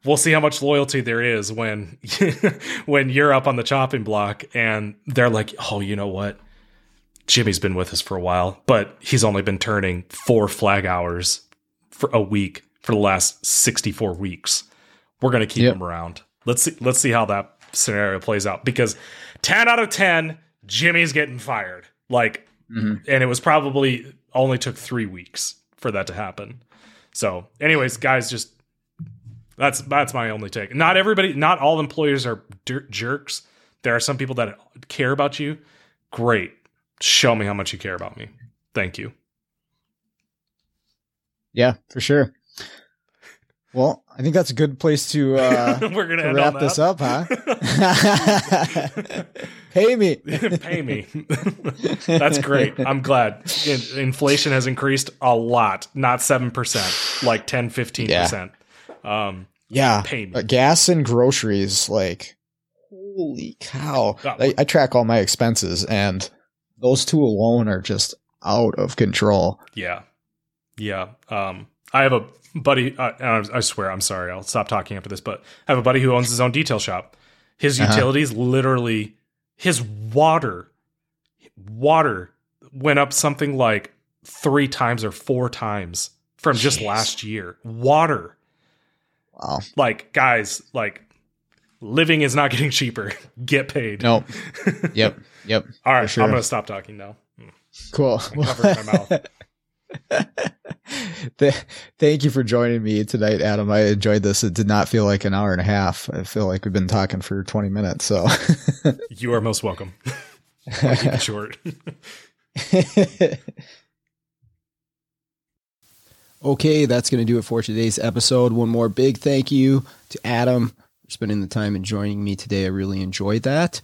B: we'll see how much loyalty there is when when you're up on the chopping block and they're like oh you know what? Jimmy's been with us for a while but he's only been turning four flag hours for a week for the last 64 weeks. We're going to keep
A: Yep.
B: him around. Let's see let's see how that scenario plays out because 10 out of 10 jimmy's getting fired. Like
A: Mhm.
B: and it was probably only took three weeks for that to happen. So anyways guys just that's that's my only take. Not everybody not all employers are jerks. There are some people that care about you. Great. Show me how much you care about me. Thank you.
A: Yeah, for sure. Well, I think that's a good place to, uh,
B: we're gonna
A: to wrap this up, huh? Pay me.
B: pay me. That's great. I'm glad. In- inflation has increased a lot not 7% like 10 15% um
A: Yeah. Uh, gas and groceries, like, holy cow. I, I track all my expenses, and those two alone are just out of control.
B: Yeah, yeah. Um, I have a buddy. Uh, I I swear, I'm sorry. I'll stop talking after this. But I have a buddy who owns his own detail shop. His
A: Uh-huh.
B: utilities, literally, his water, water went up something like three times or four times from just last year. Water,
A: Wow.
B: like guys, like living is not getting cheaper. Get paid.
A: Nope. Yep. Yep.
B: All right,
A: sure.
B: I'm gonna stop talking now. Hmm. Cool. mouth.
A: Th- Thank you for joining me tonight, Adam. I enjoyed this. It did not feel like an hour and a half. I feel like we've been talking for 20 minutes. So,
B: You are most welcome. Short.
C: Okay, that's going to do it for today's episode. One more big thank you to Adam for spending the time and joining me today. I really enjoyed that.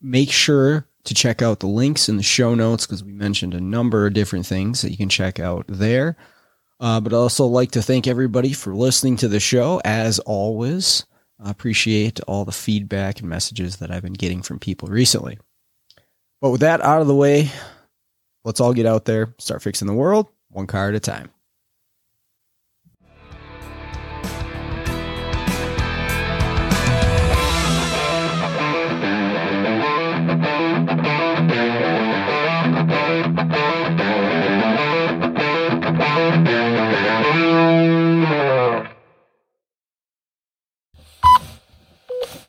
C: Make sure to check out the links in the show notes because we mentioned a number of different things that you can check out there. Uh, but I'd also like to thank everybody for listening to the show. As always, I appreciate all the feedback and messages that I've been getting from people recently. But with that out of the way, let's all get out there, start fixing the world one car at a time.